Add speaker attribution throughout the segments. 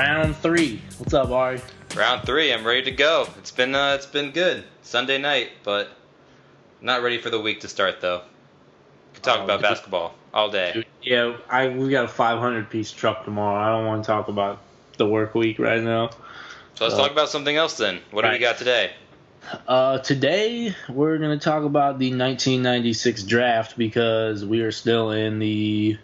Speaker 1: Round three. What's up, Arie?
Speaker 2: Round three, I'm ready to go. It's been uh, it's been good Sunday night, but not ready for the week to start though. Could talk
Speaker 1: Oh,
Speaker 2: about basketball all day.
Speaker 1: Yeah, I we got a 500 piece truck tomorrow. I don't want to talk about the work week right now.
Speaker 2: So let's talk about something else then. What do we got today?
Speaker 1: Uh, today we're gonna talk about the 1996 draft because we are still in the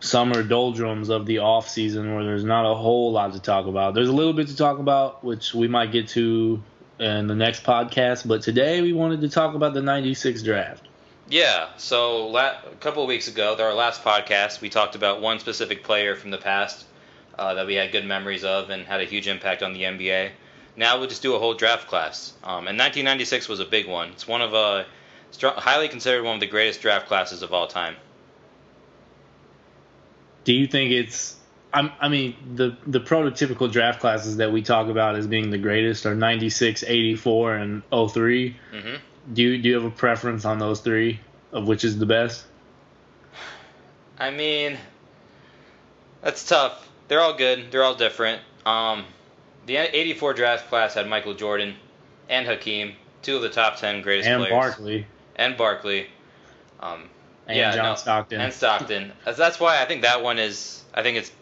Speaker 1: summer doldrums of the off season where there's not a whole lot to talk about. There's a little bit to talk about, which we might get to in the next podcast. But today we wanted to talk about the 96 draft.
Speaker 2: Yeah, so la- a couple of weeks ago, our last podcast, we talked about one specific player from the past uh, that we had good memories of and had a huge impact on the NBA. Now we'll just do a whole draft class. Um, and 1996 was a big one. It's one of uh, str- highly considered one of the greatest draft classes of all time.
Speaker 1: Do you think it's? I'm, I mean, the the prototypical draft classes that we talk about as being the greatest are 96, 84, and 03.
Speaker 2: hmm
Speaker 1: Do you do you have a preference on those three of which is the best?
Speaker 2: I mean, that's tough. They're all good. They're all different. Um, the 84 draft class had Michael Jordan and Hakeem, two of the top 10 greatest players.
Speaker 1: and
Speaker 2: players.
Speaker 1: Barkley
Speaker 2: And Barkley. Um,
Speaker 1: and
Speaker 2: yeah,
Speaker 1: John
Speaker 2: no,
Speaker 1: Stockton.
Speaker 2: And Stockton. That's- why I think that one is. I think it's.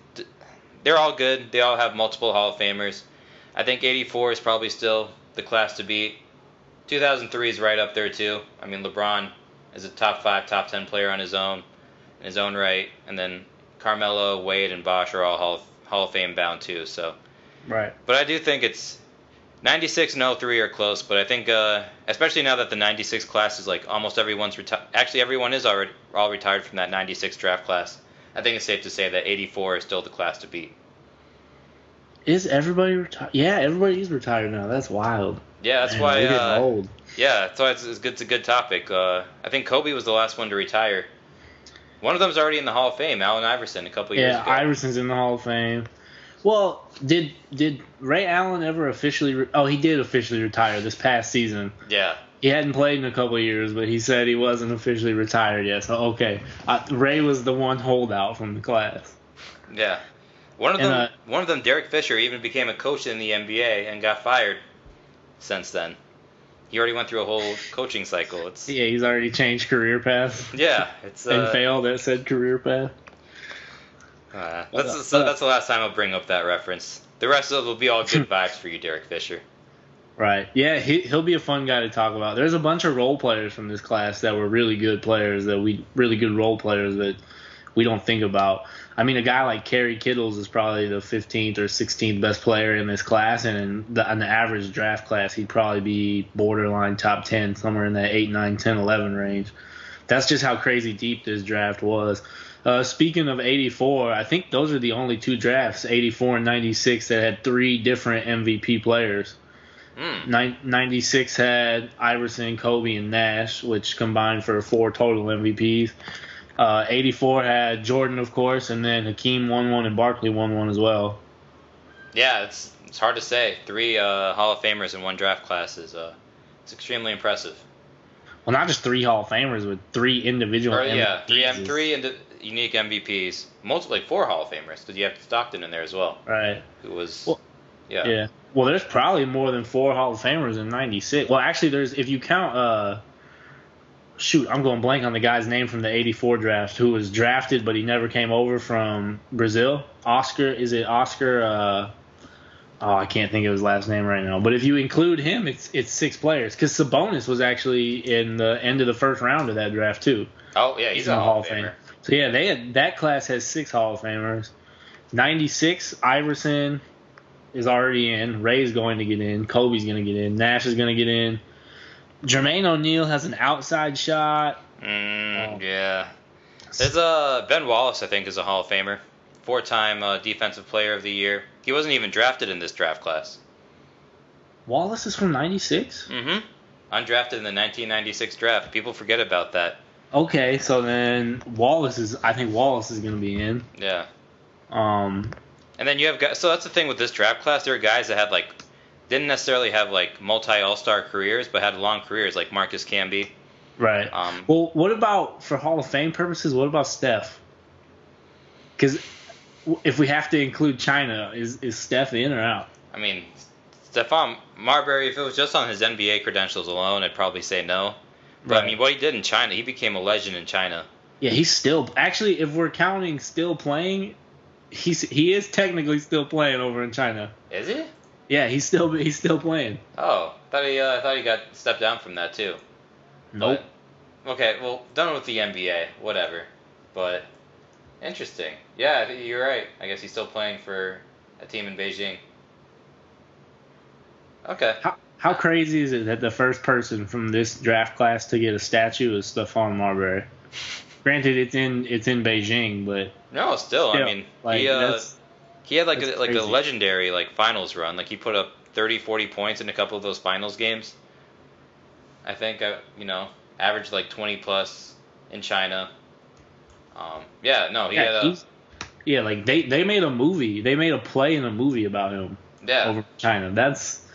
Speaker 2: They're all good. They all have multiple Hall of Famers. I think 84 is probably still the class to beat. 2003 is right up there too. I mean, LeBron is a top five, top 10 player on his own, in his own right, and then Carmelo, Wade, and Bosh are all Hall of, Hall of Fame bound too. So,
Speaker 1: right.
Speaker 2: but I do think it's 96 and 03 are close, but I think uh, especially now that the 96 class is like almost everyone's retired. Actually, everyone is already all retired from that 96 draft class. I think it's safe to say that 84 is still the class to beat.
Speaker 1: Is everybody retired? Yeah, everybody is retired now. That's wild.
Speaker 2: Yeah, that's
Speaker 1: Man,
Speaker 2: why. Uh,
Speaker 1: old.
Speaker 2: yeah, that's why it's, it's, good, it's a good topic. Uh, I think Kobe was the last one to retire. One of them's already in the Hall of Fame, Allen Iverson, a couple years
Speaker 1: Yeah,
Speaker 2: ago.
Speaker 1: Iverson's in the Hall of Fame. Well, did did Ray Allen ever officially? Re- oh, he did officially retire this past season.
Speaker 2: yeah,
Speaker 1: He hadn't played in a couple of years, but he said he wasn't officially retired yet. So okay, uh, Ray was the one holdout from the class.
Speaker 2: yeah. One of
Speaker 1: And,
Speaker 2: them,
Speaker 1: uh,
Speaker 2: one of them, Derek Fisher, even became a coach in the NBA and got fired. Since then, he already went through a whole coaching cycle. It's
Speaker 1: Yeah, he's already changed career path
Speaker 2: yeah, it's
Speaker 1: and
Speaker 2: uh,
Speaker 1: failed at said career path.
Speaker 2: Uh, that's,
Speaker 1: up?
Speaker 2: so that's the last time I'll bring up that reference. The rest of it will be all good vibes for you, Derek Fisher.
Speaker 1: Right. Yeah, he he'll be a fun guy to talk about. There's a bunch of role players from this class that were really good players that we really good role players that we don't think about. I mean, a guy like Kerry Kittles is probably the 15th or 16th best player in this class, and in the, in the average draft class, he'd probably be borderline top 10, somewhere in that 8, 9, 10, 11 range. That's just how crazy deep this draft was. Uh, speaking of 84, I think those are the only two drafts, 84 and 96, that had three different MVP players.
Speaker 2: Mm.
Speaker 1: 96 had Iverson, Kobe, and Nash, which combined for four total MVPs. Uh, 84 had Jordan, of course, and then Hakeem won one and Barkley won one as well.
Speaker 2: Yeah, it's it's hard to say. Three uh, Hall of Famers in one draft class is uh, it's extremely impressive.
Speaker 1: Well, not just three Hall of Famers, but three individual
Speaker 2: Or, yeah, three M three unique MVPs, multiple like four Hall of Famers because you have Stockton in there as well,
Speaker 1: Right.
Speaker 2: who was
Speaker 1: Well,
Speaker 2: yeah.
Speaker 1: Yeah. Well, there's probably more than four Hall of Famers in '96. Well, actually, there's if you count. uh Shoot, I'm going blank on the guy's name from the '84 draft who was drafted, but he never came over from Brazil. Oscar, is it Oscar? uh Oh, I can't think of his last name right now. But if you include him, it's it's six players because Sabonis was actually in the end of the first round of that draft too.
Speaker 2: Oh yeah, he's,
Speaker 1: in
Speaker 2: a
Speaker 1: the
Speaker 2: Hall of Famer.
Speaker 1: So yeah, they had that class has six Hall of Famers. Ninety six, Iverson is already in. Ray's going to get in. Kobe's going to get in. Nash is going to get in. Jermaine O'Neal has an outside shot.
Speaker 2: Mm,
Speaker 1: Oh.
Speaker 2: Yeah. There's uh Ben Wallace, I think, is a Hall of Famer, four-time uh, Defensive Player of the Year. He wasn't even drafted in this draft class.
Speaker 1: Wallace is from ninety six.
Speaker 2: Mm-hmm. Undrafted in the 1996 draft. People forget about that.
Speaker 1: Okay, so then Wallace is. I think Wallace is going to be in.
Speaker 2: Yeah.
Speaker 1: Um,
Speaker 2: And then you have guys. So that's the thing with this draft class. There are guys that had like didn't necessarily have like multi All Star careers, but had long careers, like Marcus Camby.
Speaker 1: right.
Speaker 2: Um,
Speaker 1: Well, what about for Hall of Fame purposes? What about Steph? Because if we have to include China, is is Steph in or out?
Speaker 2: I mean, Stephon Marbury, if it was just on his NBA credentials alone, I'd probably say no. But
Speaker 1: Right.
Speaker 2: I mean, what he did in China, he became a legend in China.
Speaker 1: Yeah, he's still actually. If we're counting still playing, he's he is technically still playing over in China.
Speaker 2: Is he?
Speaker 1: Yeah, he's still he's still playing.
Speaker 2: Oh, thought he, uh, I thought he got stepped down from that too.
Speaker 1: Nope.
Speaker 2: But, okay, well, done with the NBA, whatever. But interesting. Yeah, you're right. I guess he's still playing for a team in Beijing. Okay.
Speaker 1: How how crazy is it that the first person from this draft class to get a statue is Stephon Marbury? Granted, it's in it's in Beijing, but
Speaker 2: No, still,
Speaker 1: still,
Speaker 2: I mean,
Speaker 1: like
Speaker 2: he uh, he had like a, like a legendary like finals run. Like he put up 30, 40 points in a couple of those finals games. I think uh, you know averaged like twenty plus in China. Um, yeah, no, he
Speaker 1: yeah,
Speaker 2: had a
Speaker 1: yeah, like they they made a movie, they made a play in a movie about him
Speaker 2: yeah.
Speaker 1: over China. That's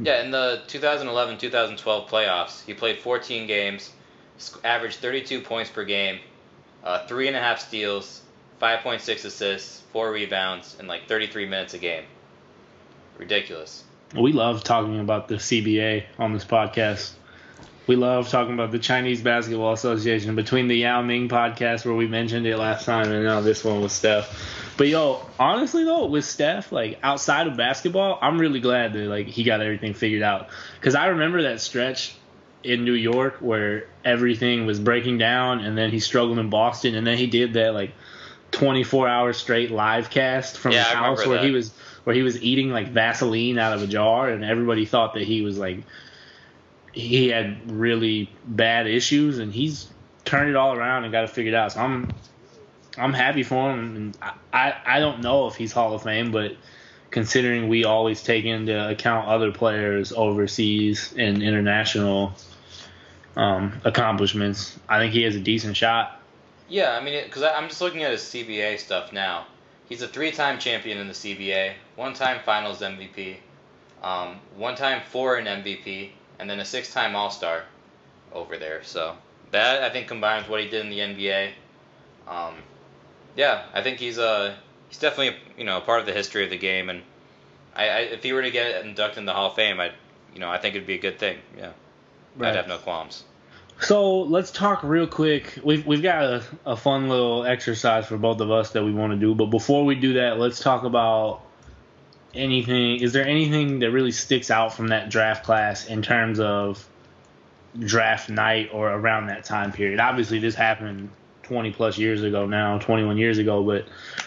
Speaker 2: Yeah, in the 2011-2012 playoffs, he played 14 games, averaged 32 points per game, uh, three and a half steals, 5.6 assists, four rebounds, and like 33 minutes a game. Ridiculous.
Speaker 1: we love talking about the CBA on this podcast. We love talking about the Chinese Basketball Association between the Yao Ming podcast where we mentioned it last time and now this one with Steph. But yo, honestly though, with Steph, like outside of basketball, I'm really glad that like he got everything figured out. Cause I remember that stretch in New York where everything was breaking down and then he struggled in Boston and then he did that like 24 hour straight live cast from
Speaker 2: Yeah,
Speaker 1: his house where he was where he was eating like Vaseline out of a jar and everybody thought that he was like he had really bad issues and he's turned it all around and got it figured out. So I'm I'm happy for him and I, I, don't know if he's Hall of Fame, but considering we always take into account other players overseas and international um, accomplishments, I think he has a decent shot.
Speaker 2: Yeah, I mean, because I'm just looking at his CBA stuff now. He's a three-time champion in the CBA, one-time Finals MVP, um, one-time foreign MVP, and then a six-time All-Star over there. So that I think combines what he did in the NBA. Um, yeah, I think he's uh he's definitely you know a part of the history of the game, and I, I if he were to get inducted in the Hall of Fame, I you know I think it'd be a good thing. Yeah, I'd have no qualms.
Speaker 1: So let's talk real quick. We've we've got a, a fun little exercise for both of us that we want to do. But before we do that, let's talk about anything. Is there anything that really sticks out from that draft class in terms of draft night or around that time period? Obviously, this happened 20 plus years ago now, 21 years ago, but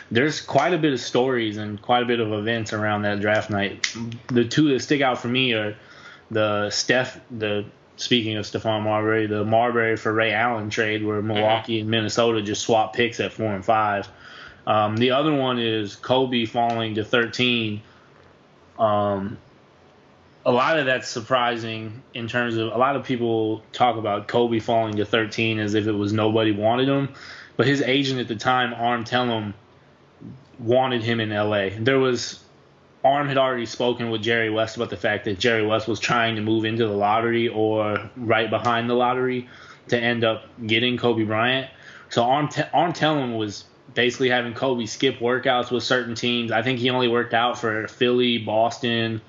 Speaker 1: there's quite a bit of stories and quite a bit of events around that draft night. The two that stick out for me are the Steph, the speaking of Stephon Marbury, the Marbury for Ray Allen trade where Milwaukee and Minnesota just swapped picks at four and five. Um, the other one is Kobe falling to 13. Um, a lot of that's surprising in terms of a lot of people talk about Kobe falling to 13 as if it was nobody wanted him, but his agent at the time, Arn Tellem, wanted him in LA. There was Arn had already spoken with Jerry West about the fact that Jerry West was trying to move into the lottery or right behind the lottery to end up getting Kobe Bryant. So Arn Te- Arn Tellem was basically having Kobe skip workouts with certain teams. I think he only worked out for Philly, Boston.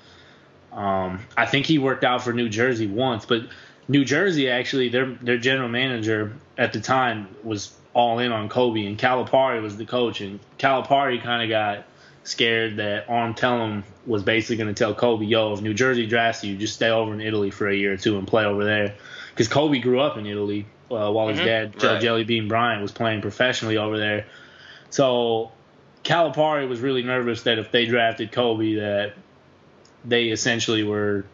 Speaker 1: Um, I think he worked out for New Jersey once, but New Jersey actually their their general manager at the time was all in on Kobe, and Calipari was the coach, and Calipari kind of got scared that Arn Tellem was basically going to tell Kobe, "Yo, if New Jersey drafts you, just stay over in Italy for a year or two and play over there," because Kobe grew up in Italy uh, while his
Speaker 2: Mhm,
Speaker 1: dad
Speaker 2: right.
Speaker 1: Jelly Bean Bryant was playing professionally over there. So Calipari was really nervous that if they drafted Kobe, that they essentially were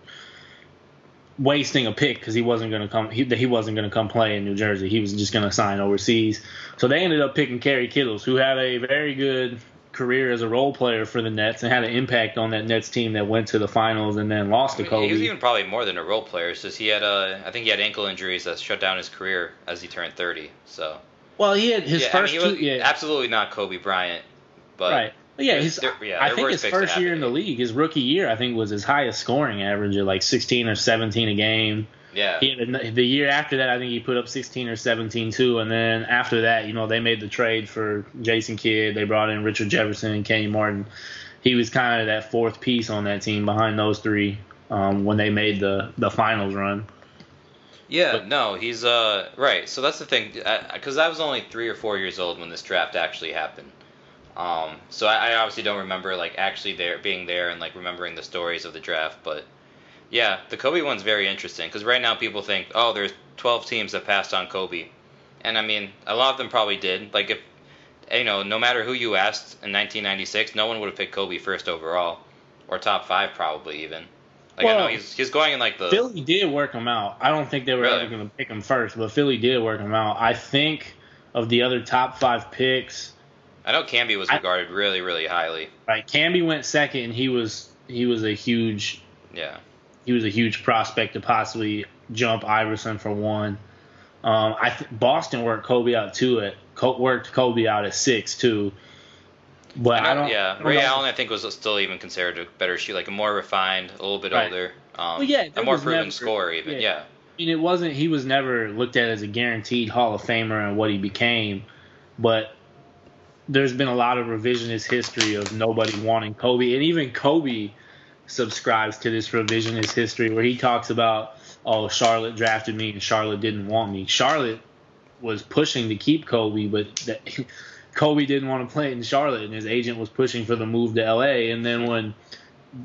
Speaker 1: wasting a pick because he wasn't going to come. He, he wasn't going to come play in New Jersey. He was just going to sign overseas. So they ended up picking Kerry Kittles, who had a very good career as a role player for the Nets and had an impact on that Nets team that went to the finals and then lost
Speaker 2: I
Speaker 1: to Kobe.
Speaker 2: he was even probably more than a role player. Just he had uh, I think he had ankle injuries that shut down his career as he turned 30. So
Speaker 1: well, he had his
Speaker 2: yeah,
Speaker 1: first
Speaker 2: I mean, he
Speaker 1: two.
Speaker 2: was
Speaker 1: Yeah,
Speaker 2: absolutely not Kobe Bryant, but
Speaker 1: right. Yeah, his,
Speaker 2: yeah,
Speaker 1: I think his first year
Speaker 2: in
Speaker 1: the league, his rookie year, I think was his highest scoring average of like 16 or 17 a game.
Speaker 2: Yeah.
Speaker 1: He had a, the year after that, I think he put up 16 or 17 too. And then after that, you know, they made the trade for Jason Kidd. They brought in Richard Jefferson and Kenny Martin. He was kind of that fourth piece on that team behind those three um, when they made the the finals run.
Speaker 2: Yeah,
Speaker 1: But-
Speaker 2: no, he's uh right. So that's the thing, because I, was only three or four years old when this draft actually happened. Um, so I, I obviously don't remember like actually there being there and like remembering the stories of the draft. But yeah, the Kobe one's very interesting because right now people think, oh, there's 12 teams that passed on Kobe, and I mean a lot of them probably did. Like if you know, no matter who you asked in 1996, no one would have picked Kobe first overall, or top five probably even. Like I know he's he's going in like the
Speaker 1: Philly did work him out. I don't think they were
Speaker 2: Really?
Speaker 1: ever going to pick him first, but Philly did work him out. I think of the other top five picks,
Speaker 2: I know Camby was
Speaker 1: I-
Speaker 2: regarded really really highly.
Speaker 1: right? Camby went second, and he was he was a huge
Speaker 2: Yeah.
Speaker 1: he was a huge prospect to possibly jump Iverson for one. Um, I th- Boston worked Kobe out too at Co- worked Kobe out at six too. But I,
Speaker 2: I
Speaker 1: don't.
Speaker 2: yeah,
Speaker 1: I don't
Speaker 2: Ray
Speaker 1: know.
Speaker 2: Allen I think was still even considered a better shoot, like a more refined, a little bit
Speaker 1: Right.
Speaker 2: older, um,
Speaker 1: Well, yeah,
Speaker 2: a more proven
Speaker 1: never-
Speaker 2: scorer even.
Speaker 1: yeah.
Speaker 2: Yeah.
Speaker 1: I mean, it wasn't. He was never looked at as a guaranteed Hall of Famer and what he became, but there's been a lot of revisionist history of nobody wanting Kobe, and even Kobe subscribes to this revisionist history where he talks about, oh, Charlotte drafted me and Charlotte didn't want me. Charlotte was pushing to keep Kobe, but that, Kobe didn't want to play in Charlotte, and his agent was pushing for the move to LA. And then when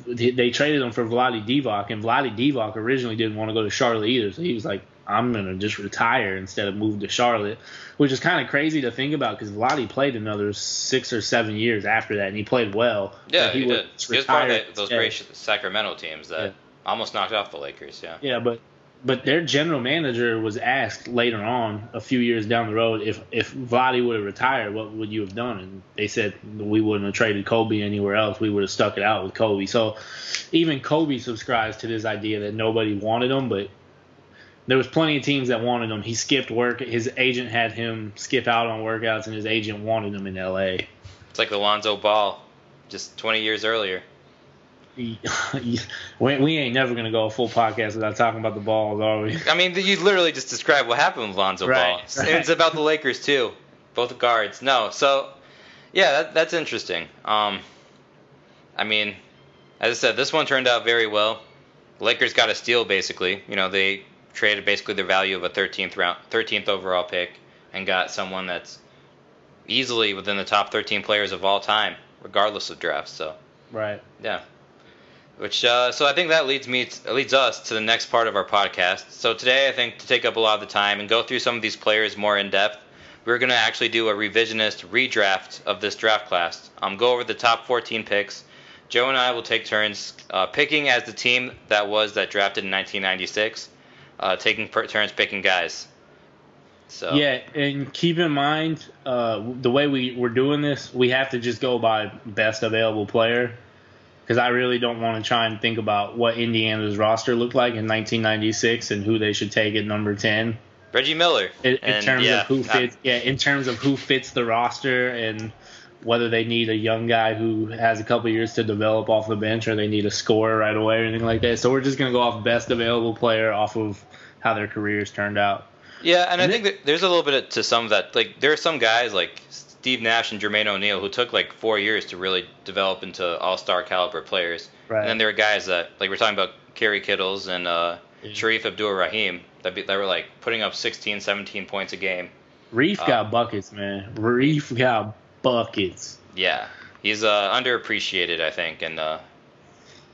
Speaker 1: they traded him for Vlade Divac, and Vlade Divac originally didn't want to go to Charlotte either, so he was like, "I'm gonna just retire instead of move to Charlotte," which is kind of crazy to think about because Vlade played another six or seven years after that, and he played well.
Speaker 2: Yeah,
Speaker 1: but
Speaker 2: he, did. He was part of those great Sacramento teams that
Speaker 1: Yeah.
Speaker 2: almost knocked off the Lakers. Yeah.
Speaker 1: Yeah, but but their general manager was asked later on, a few years down the road, if if Vlade would have retired, what would you have done? And they said we wouldn't have traded Kobe anywhere else. We would have stuck it out with Kobe. So even Kobe subscribes to this idea that nobody wanted him, but there was plenty of teams that wanted him. He skipped work. His agent had him skip out on workouts, and his agent wanted him in L.A.
Speaker 2: It's like the Lonzo Ball, just 20 years earlier.
Speaker 1: we, we ain't never gonna go a full podcast without talking about the balls, are we?
Speaker 2: I mean, you literally just described what happened with Lonzo
Speaker 1: Right,
Speaker 2: Ball.
Speaker 1: right.
Speaker 2: It's about the Lakers too, both guards. No, so yeah, that, that's interesting. Um, I mean, as I said, this one turned out very well. The Lakers got a steal basically. You know, they traded basically the value of a 13th round, 13th overall pick, and got someone that's easily within the top 13 players of all time, regardless of drafts. So
Speaker 1: Right.
Speaker 2: yeah. Which uh, so I think that leads me leads us to the next part of our podcast. So today I think to take up a lot of the time and go through some of these players more in depth, we're going to actually do a revisionist redraft of this draft class. Um, go over the top 14 picks. Joe and I will take turns uh, picking as the team that was that drafted in 1996, uh, taking per- turns picking guys. So
Speaker 1: Yeah, and keep in mind uh, the way we we're doing this, we have to just go by best available player because I really don't want to try and think about what Indiana's roster looked like in 1996 and who they should take at number 10
Speaker 2: Reggie Miller.
Speaker 1: in, in terms
Speaker 2: yeah,
Speaker 1: of who fits. Yeah, in terms of who fits the roster and whether they need a young guy who has a couple years to develop off the bench or they need a scorer right away or anything like that. So we're just gonna go off best available player off of how their careers turned out.
Speaker 2: Yeah, and I
Speaker 1: And
Speaker 2: think that there's a little bit to some of that. Like there are some guys like Steve Nash and Jermaine O'Neal who took like four years to really develop into all-star caliber players.
Speaker 1: Right.
Speaker 2: And then there are guys that like we're talking about Kerry Kittles and uh,
Speaker 1: Yeah.
Speaker 2: Shareef Abdul-Rahim that, be, that were like putting up 16, 17 points a game.
Speaker 1: Reef
Speaker 2: Uh,
Speaker 1: got buckets, man. Reef got buckets.
Speaker 2: Yeah, he's uh, underappreciated, I think, and uh,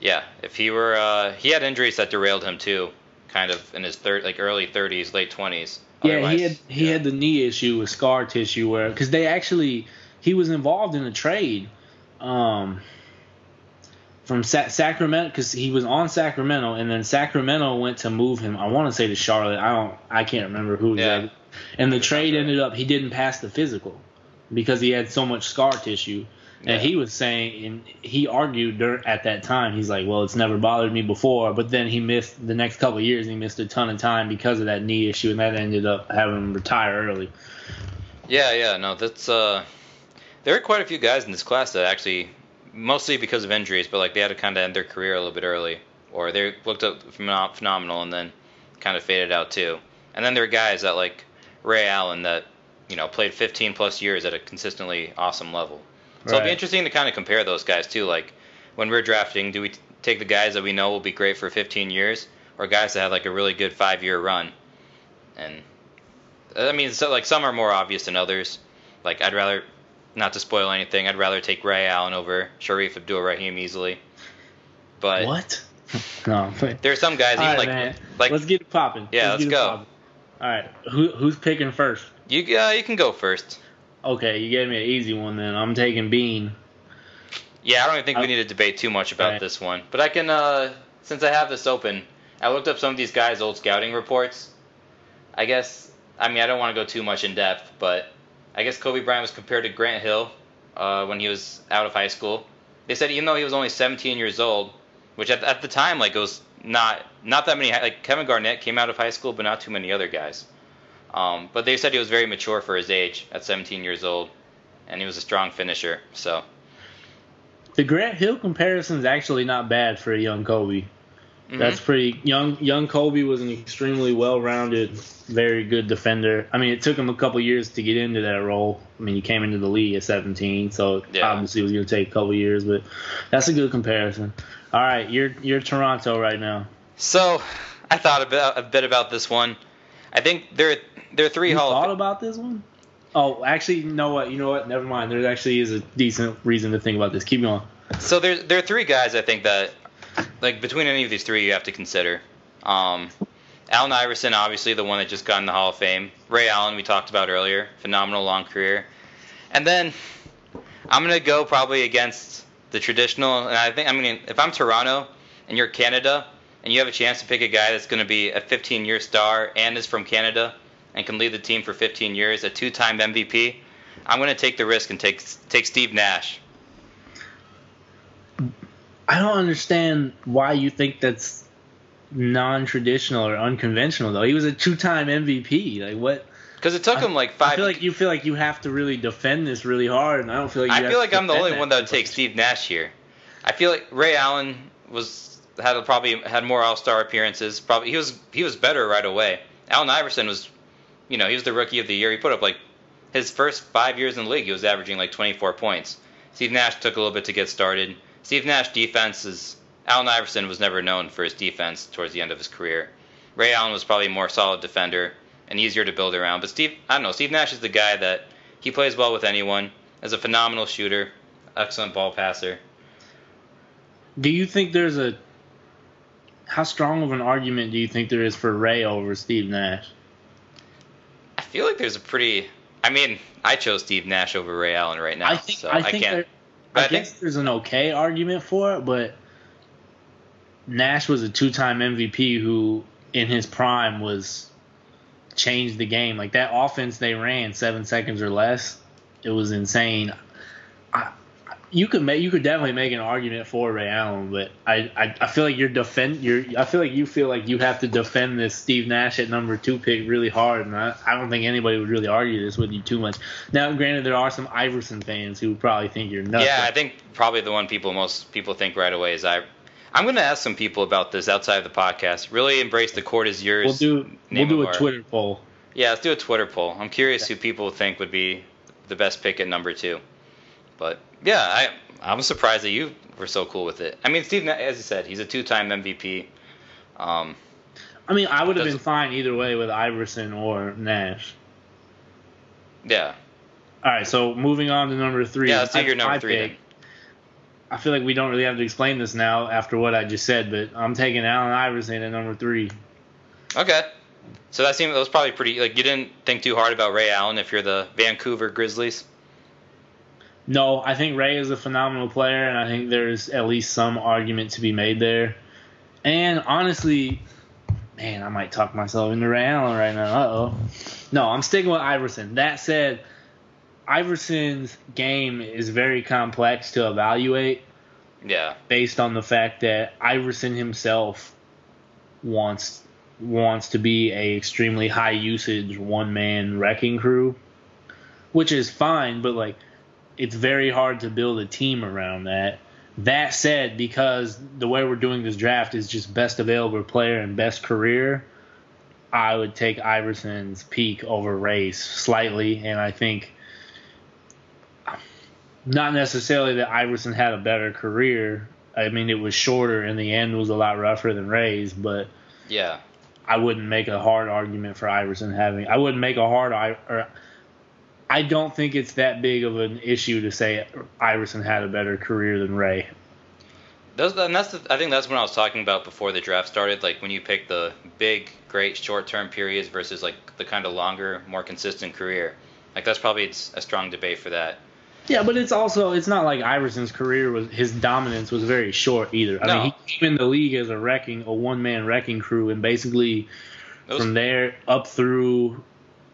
Speaker 2: yeah, if he were, uh, he had injuries that derailed him too, kind of in his third, like early 30s, late 20s.
Speaker 1: Yeah, he had he
Speaker 2: yeah.
Speaker 1: had the knee issue with scar tissue where because they actually he was involved in a trade um, from Sa- Sacramento because he was on Sacramento and then Sacramento went to move him. I want to say to Charlotte. I don't. I can't remember who
Speaker 2: Yeah.
Speaker 1: exactly. And the trade ended up he didn't pass the physical because he had so much scar tissue.
Speaker 2: Yeah.
Speaker 1: And he was saying, and he argued dur- at that time. He's like, "Well, it's never bothered me before," but then he missed the next couple of years. And he missed a ton of time because of that knee issue, and that ended up having him retire early.
Speaker 2: Yeah, yeah, no, that's uh, there are quite a few guys in this class that actually, mostly because of injuries, but like they had to kind of end their career a little bit early, or they looked up phenom- phenomenal and then kind of faded out too. And then there are guys that like Ray Allen that you know played 15 plus years at a consistently awesome level. So it'll be interesting to kind of compare those guys too. Like when we're drafting, do we t- take the guys that we know will be great for 15 years, or guys that have like a really good five year run? And uh, I mean, so like some are more obvious than others. Like I'd rather, not to spoil anything, I'd rather take Ray Allen over Shareef Abdul Rahim easily. But
Speaker 1: What? no. But,
Speaker 2: there are some guys even
Speaker 1: right,
Speaker 2: like
Speaker 1: man.
Speaker 2: like
Speaker 1: let's get it popping.
Speaker 2: Yeah, let's
Speaker 1: get it
Speaker 2: go.
Speaker 1: All right. Who who's picking first?
Speaker 2: You. Uh, you can go first.
Speaker 1: Okay, you gave me an easy one then. I'm taking Bean.
Speaker 2: Yeah, I don't even think we
Speaker 1: Uh,
Speaker 2: need to debate too much about
Speaker 1: right.
Speaker 2: this one. But I can, uh, since I have this open, I looked up some of these guys' old scouting reports. I guess, I mean, I don't want to go too much in depth, but I guess Kobe Bryant was compared to Grant Hill uh, when he was out of high school. They said even though he was only 17 years old, which at, at the time, like, it was not not that many. Like Kevin Garnett came out of high school, but not too many other guys. Um, but they said he was very mature for his age at 17 years old, and he was a strong finisher. So.
Speaker 1: The Grant Hill comparison is actually not bad for a young Kobe.
Speaker 2: mhm.
Speaker 1: That's pretty young. Young Kobe was an extremely well-rounded, very good defender. I mean, it took him a couple years to get into that role. I mean, he came into the league at 17, so
Speaker 2: Yeah.
Speaker 1: obviously it was going to take a couple years. But that's a good comparison. All right, you're you're Toronto right now.
Speaker 2: So, I thought a bit, a bit about this one. I think there there are three
Speaker 1: You
Speaker 2: Hall
Speaker 1: thought
Speaker 2: of
Speaker 1: about this one? Oh, actually, you know what? You know what? Never mind. There actually is a decent reason to think about this. Keep going.
Speaker 2: So there there are three guys I think that like between any of these three you have to consider. Um, Allen Iverson, obviously the one that just got in the Hall of Fame. Ray Allen, we talked about earlier, phenomenal long career. And then I'm gonna go probably against the traditional. And I think I mean if I'm Toronto and you're Canada and you have a chance to pick a guy that's gonna be a 15 year star and is from Canada and can lead the team for 15 years, a two time MVP, I'm gonna take the risk and take take Steve Nash.
Speaker 1: I don't understand why you think that's non-traditional or unconventional though. He was a two-time MVP. Like what?
Speaker 2: Because it took
Speaker 1: I-
Speaker 2: him like five.
Speaker 1: I feel like you feel like you have to really defend this really hard, and I don't feel like you
Speaker 2: I feel
Speaker 1: to
Speaker 2: like I'm the only one that would take Steve Nash here. I feel like Ray Allen was had a, probably had more All Star appearances. Probably he was he was better right away. Allen Iverson was, you know, he was the Rookie of the Year. He put up like his first five years in the league, he was averaging like 24 points. Steve Nash took a little bit to get started. Steve Nash defense is Allen Iverson was never known for his defense towards the end of his career. Ray Allen was probably a more solid defender and easier to build around. But Steve, I don't know, Steve Nash is the guy that he plays well with anyone. Is a phenomenal shooter, excellent ball passer.
Speaker 1: Do you think there's a how strong of an argument do you think there is for Ray over Steve Nash?
Speaker 2: I feel like there's a pretty. I mean, I chose Steve Nash over Ray Allen right now,
Speaker 1: I think
Speaker 2: so
Speaker 1: I
Speaker 2: I,
Speaker 1: think
Speaker 2: can't.
Speaker 1: there, I,
Speaker 2: I think-
Speaker 1: guess there's an okay argument for it, but Nash was a two-time MVP who, in his prime, was changed the game. Like that offense they ran seven seconds or less, it was insane. You could make you could definitely make an argument for Ray Allen, but I, I, I feel like you're defend you're I feel like you feel like you have to defend this Steve Nash at number two pick really hard, and I, I don't think anybody would really argue this with you too much. Now, granted, there are some Iverson fans who probably think you're nuts.
Speaker 2: yeah, I think probably the one people most people think right away is I. I'm going to ask some people about this outside of the podcast. Really embrace the court is yours.
Speaker 1: We'll do we'll do a Twitter poll.
Speaker 2: Yeah, let's do a Twitter poll. I'm curious who people think would be the best pick at number two. But yeah, I I'm surprised that you were so cool with it. I mean, Steve, as you said, he's a two-time MVP. Um,
Speaker 1: I mean, I would have been fine either way with Iverson or Nash.
Speaker 2: yeah,
Speaker 1: All right, so moving on to number three.
Speaker 2: yeah. Let's do your number three
Speaker 1: pick. I feel like we don't really have to explain this now after what I just said, but I'm taking Allen Iverson at number three.
Speaker 2: Okay. So that seemed that was probably pretty. Like you didn't think too hard about Ray Allen if you're the Vancouver Grizzlies.
Speaker 1: No, I think Ray is a phenomenal player, and I think there's at least some argument to be made there. And honestly, man, I might talk myself into Ray Allen right now. Uh oh. No, I'm sticking with Iverson. That said, Iverson's game is very complex to evaluate
Speaker 2: Yeah.
Speaker 1: based on the fact that Iverson himself wants wants to be a extremely high usage one man wrecking crew, which is fine, but like it's very hard to build a team around that. That said, because the way we're doing this draft is just best available player and best career, I would take Iverson's peak over Ray's slightly, and I think not necessarily that Iverson had a better career. I mean, it was shorter, and the end was a lot rougher than Ray's, but
Speaker 2: Yeah.
Speaker 1: I wouldn't make a hard argument for Iverson having. I wouldn't make a hard. I or I don't think it's that big of an issue to say Iverson had a better career than Ray.
Speaker 2: Those, and that's the, I think that's what I was talking about before the draft started. Like when you pick the big, great short-term periods versus like the kind of longer, more consistent career. Like that's probably a strong debate for that.
Speaker 1: Yeah, but it's also it's not like Iverson's career was his dominance was very short either. I
Speaker 2: No.
Speaker 1: mean, he came in the league as a wrecking a one man wrecking crew, and basically
Speaker 2: was-
Speaker 1: from there up through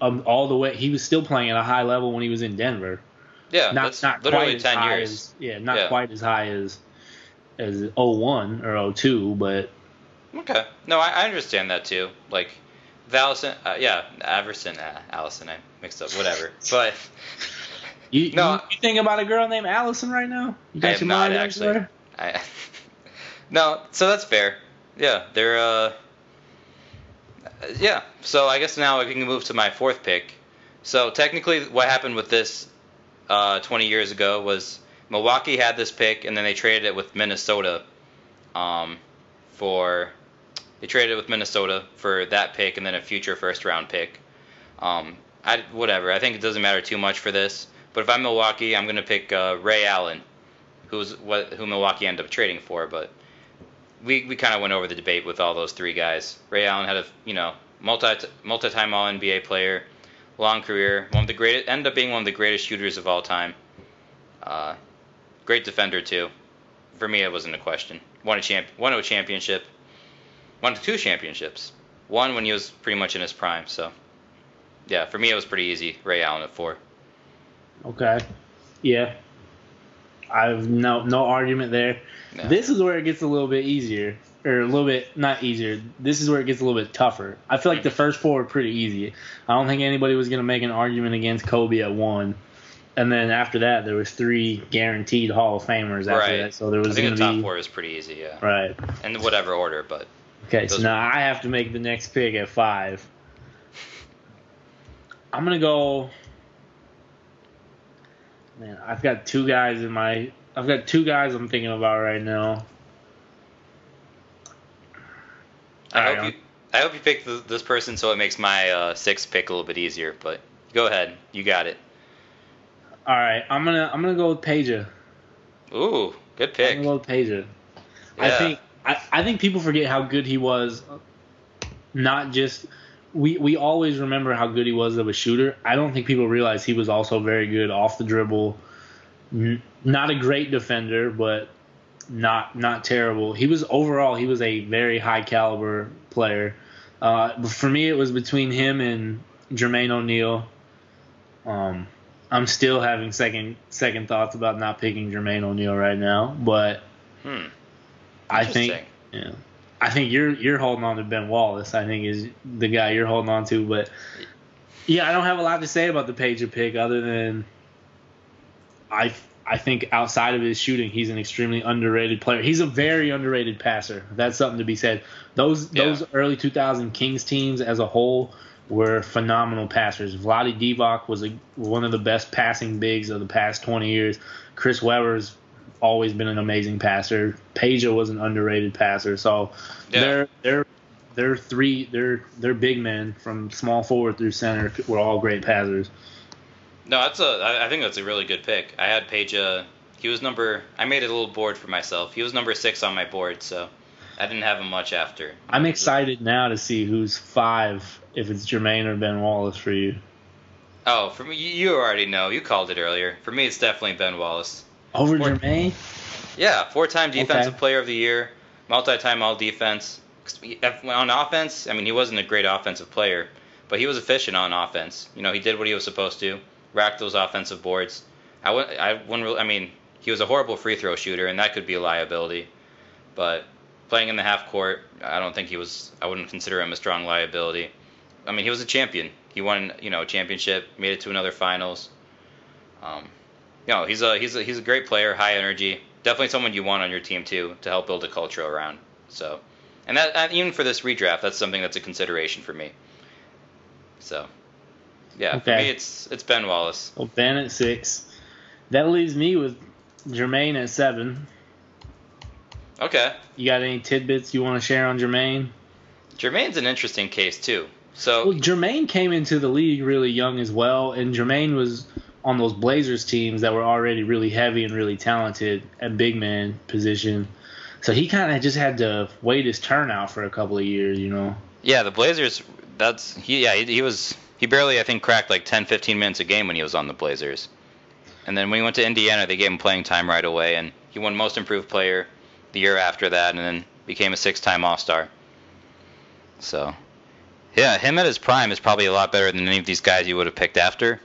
Speaker 1: um, all the way, he was still playing at a high level when he was in Denver.
Speaker 2: Yeah,
Speaker 1: not
Speaker 2: that's
Speaker 1: not
Speaker 2: literally
Speaker 1: quite as high
Speaker 2: years.
Speaker 1: as yeah, not
Speaker 2: Yeah.
Speaker 1: quite as high as as 01 or 02, but
Speaker 2: Okay. No, I, I understand that too. Like, the Allison, uh, yeah, Averson, uh, Allison, I mixed up, whatever. But
Speaker 1: you,
Speaker 2: No.
Speaker 1: you, you think about a girl named Allison right now? You
Speaker 2: I
Speaker 1: got
Speaker 2: am
Speaker 1: your
Speaker 2: not
Speaker 1: mind
Speaker 2: actually. I, no, so that's fair. Yeah, they're, uh, yeah. So I guess now we can move to my fourth pick. So technically, what happened with this uh, 20 years ago was Milwaukee had this pick, and then they traded it with Minnesota um, for they traded it with Minnesota for that pick and then a future first round pick. Um, I whatever. I think it doesn't matter too much for this. But if I'm Milwaukee, I'm gonna pick uh, Ray Allen, who's what who Milwaukee ended up trading for. But we we kind of went over the debate with all those three guys. Ray Allen had a you know multi multi time All NBA player, long career, one of the greatest ended up being one of the greatest shooters of all time. Uh, great defender too. For me, it wasn't a question. Won a champ, won a championship, won two championships. One when he was pretty much in his prime. So, yeah, for me it was pretty easy. Ray Allen at four.
Speaker 1: Okay. Yeah. I've no no argument there.
Speaker 2: Yeah.
Speaker 1: This is where it gets a little bit easier, or a little bit not easier. This is where it gets a little bit tougher. I feel like the first four were pretty easy. I don't think anybody was gonna make an argument against Kobe at one, and then after that there was three guaranteed Hall of Famers after
Speaker 2: Right.
Speaker 1: that. So there
Speaker 2: I
Speaker 1: was
Speaker 2: think
Speaker 1: gonna
Speaker 2: the top
Speaker 1: be
Speaker 2: four is pretty easy. Yeah,
Speaker 1: right.
Speaker 2: in whatever order, but
Speaker 1: Okay, so now I have to make the next pick at five. I'm gonna go. Man, I've got two guys in my. I've got two guys I'm thinking about right now.
Speaker 2: I hope you. I hope you pick th- this person so it makes my uh, sixth pick a little bit easier. But go ahead, you got it.
Speaker 1: All right, I'm gonna I'm gonna go with Peja.
Speaker 2: Ooh, good
Speaker 1: I'm
Speaker 2: pick.
Speaker 1: gonna go with Peja. I think I, I think people forget how good he was. Not just we we always remember how good he was of a shooter. I don't think people realize he was also very good off the dribble. Not a great defender, but not not terrible. He was overall he was a very high caliber player. Uh, for me, it was between him and Jermaine O'Neal. Um, I'm still having second second thoughts about not picking Jermaine O'Neal right now, but
Speaker 2: Hmm.
Speaker 1: I think yeah. I think you're you're holding on to Ben Wallace. I think is the guy you're holding on to, but yeah, I don't have a lot to say about the Peja pick other than I I think outside of his shooting, he's an extremely underrated player. He's a very underrated passer. That's something to be said. Those
Speaker 2: Yeah.
Speaker 1: those early 2000 Kings teams as a whole were phenomenal passers. Vlade Divac was a, one of the best passing bigs of the past 20 years. Chris Webber's always been an amazing passer. Peja was an underrated passer. So
Speaker 2: Yeah.
Speaker 1: they're they're they're three they're they're big men from small forward through center were all great passers.
Speaker 2: No, that's a I think that's a really good pick. I had Peja. He was number. I made a little board for myself. He was number six on my board, so I didn't have him much after.
Speaker 1: I'm excited now to see who's five if it's Jermaine or Ben Wallace for you.
Speaker 2: Oh, for me, you you already know. You called it earlier. For me, it's definitely Ben Wallace.
Speaker 1: Over
Speaker 2: Or-
Speaker 1: Jermaine?
Speaker 2: Yeah, four-time defensive
Speaker 1: Okay.
Speaker 2: player of the year, multi-time all defense. On offense, I mean, he wasn't a great offensive player, but he was efficient on offense. You know, he did what he was supposed to, racked those offensive boards. I wouldn't, I wouldn't really, I mean, he was a horrible free throw shooter, and that could be a liability. But playing in the half court, I don't think he was. I wouldn't consider him a strong liability. I mean, he was a champion. He won, you know, a championship, made it to another finals. Um, you know, he's a he's a he's a great player, high energy. Definitely someone you want on your team too to help build a culture around. So, and that and even for this redraft, that's something that's a consideration for me. So, yeah,
Speaker 1: Okay.
Speaker 2: for me it's it's Ben Wallace.
Speaker 1: Well, Ben at six. That leaves me with Jermaine at seven.
Speaker 2: Okay,
Speaker 1: You got any tidbits you want to share on Jermaine?
Speaker 2: Jermaine's an interesting case too. So
Speaker 1: Well, Jermaine came into the league really young as well, and Jermaine was on those Blazers teams that were already really heavy and really talented at big man position. So he kind of just had to wait his turn out for a couple of years, you know.
Speaker 2: yeah, the Blazers. That's he. Yeah, he, he was. He barely I think cracked like 10, 15 minutes a game when he was on the Blazers. And then when he went to Indiana, they gave him playing time right away, and he won Most Improved Player the year after that, and then became a six-time All-Star. So, yeah, him at his prime is probably a lot better than any of these guys you would have picked after.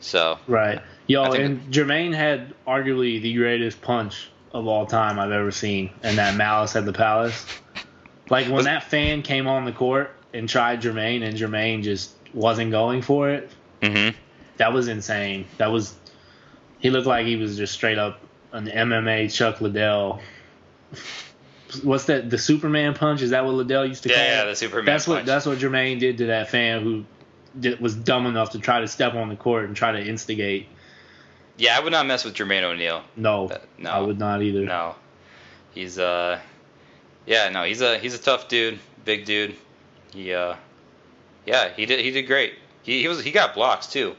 Speaker 2: So,
Speaker 1: Right. Yo, and Jermaine had arguably the greatest punch of all time I've ever seen, and that Malice at the Palace. Like when that fan came on the court and tried Jermaine, and Jermaine just wasn't going for it.
Speaker 2: hmm
Speaker 1: That was insane. That was. He looked like he was just straight up an MMA Chuck Liddell. What's that? The Superman punch? Is that what Liddell used to call
Speaker 2: yeah, yeah,
Speaker 1: it?
Speaker 2: the Superman.
Speaker 1: That's what that's what Jermaine did to that fan who was dumb enough to try to step on the court and try to instigate.
Speaker 2: Yeah, I would not mess with Jermaine O'Neal.
Speaker 1: No,
Speaker 2: Uh, no.
Speaker 1: I would not either.
Speaker 2: No, he's uh, yeah, no, he's a he's a tough dude, big dude. He uh, yeah, he did he did great. He he was he got blocks too.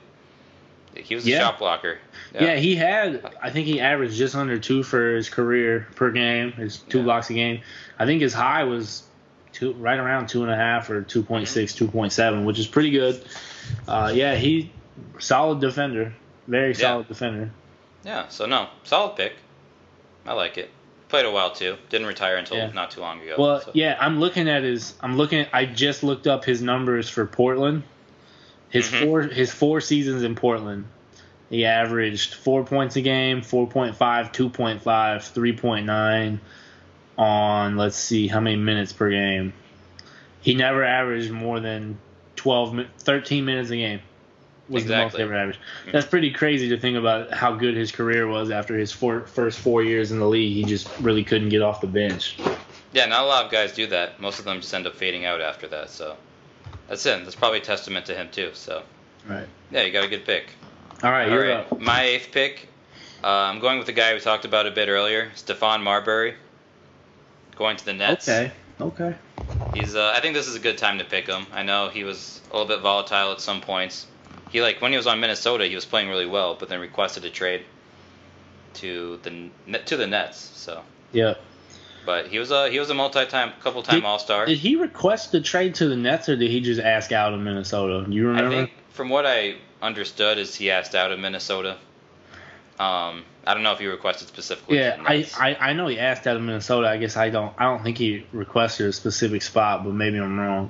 Speaker 2: He was a
Speaker 1: Yeah.
Speaker 2: shot blocker.
Speaker 1: Yeah. he had. I think he averaged just under two for his career per game. His two
Speaker 2: Yeah.
Speaker 1: blocks a game. I think his high was two, right around two and a half or 2.6, 2.7, which is pretty good. Uh, yeah, he solid defender, very solid defender.
Speaker 2: Yeah, so no, solid pick. I like it. Played a while too. Didn't retire until
Speaker 1: Yeah.
Speaker 2: not too long ago.
Speaker 1: Well,
Speaker 2: so.
Speaker 1: yeah, I'm looking at his. I'm looking. I just looked up his numbers for Portland. His
Speaker 2: Mhm.
Speaker 1: four his four seasons in Portland, he averaged four points a game, 4.5, 2.5, 3.9 on let's see how many minutes per game. He never averaged more than 12, 13 minutes a game. Was the most
Speaker 2: Exactly.
Speaker 1: ever averaged. That's pretty crazy to think about how good his career was after his four, first four years in the league. He just really couldn't get off the bench.
Speaker 2: Yeah, not a lot of guys do that. Most of them just end up fading out after that. So that's it. That's probably a testament to him too. So
Speaker 1: Right.
Speaker 2: yeah, you got a good pick.
Speaker 1: All right,
Speaker 2: All
Speaker 1: you're
Speaker 2: right,
Speaker 1: up.
Speaker 2: my eighth pick. Uh, I'm going with the guy we talked about a bit earlier, Stephon Marbury. Going to the Nets.
Speaker 1: Okay. Okay.
Speaker 2: He's. Uh, I think this is a good time to pick him. I know he was a little bit volatile at some points. He like when he was on Minnesota, he was playing really well, but then requested a trade to the to the Nets. So,
Speaker 1: Yeah.
Speaker 2: but he was a he was a multi-time, couple time
Speaker 1: Did-
Speaker 2: All Star.
Speaker 1: Did he request the trade to the Nets, or did he just ask out of Minnesota? Do you
Speaker 2: I think from what I understood is he asked out of Minnesota. Um, I don't know if he requested specifically.
Speaker 1: yeah, I, I I know he asked out of Minnesota. I guess I don't I don't think he requested a specific spot, but maybe I'm wrong.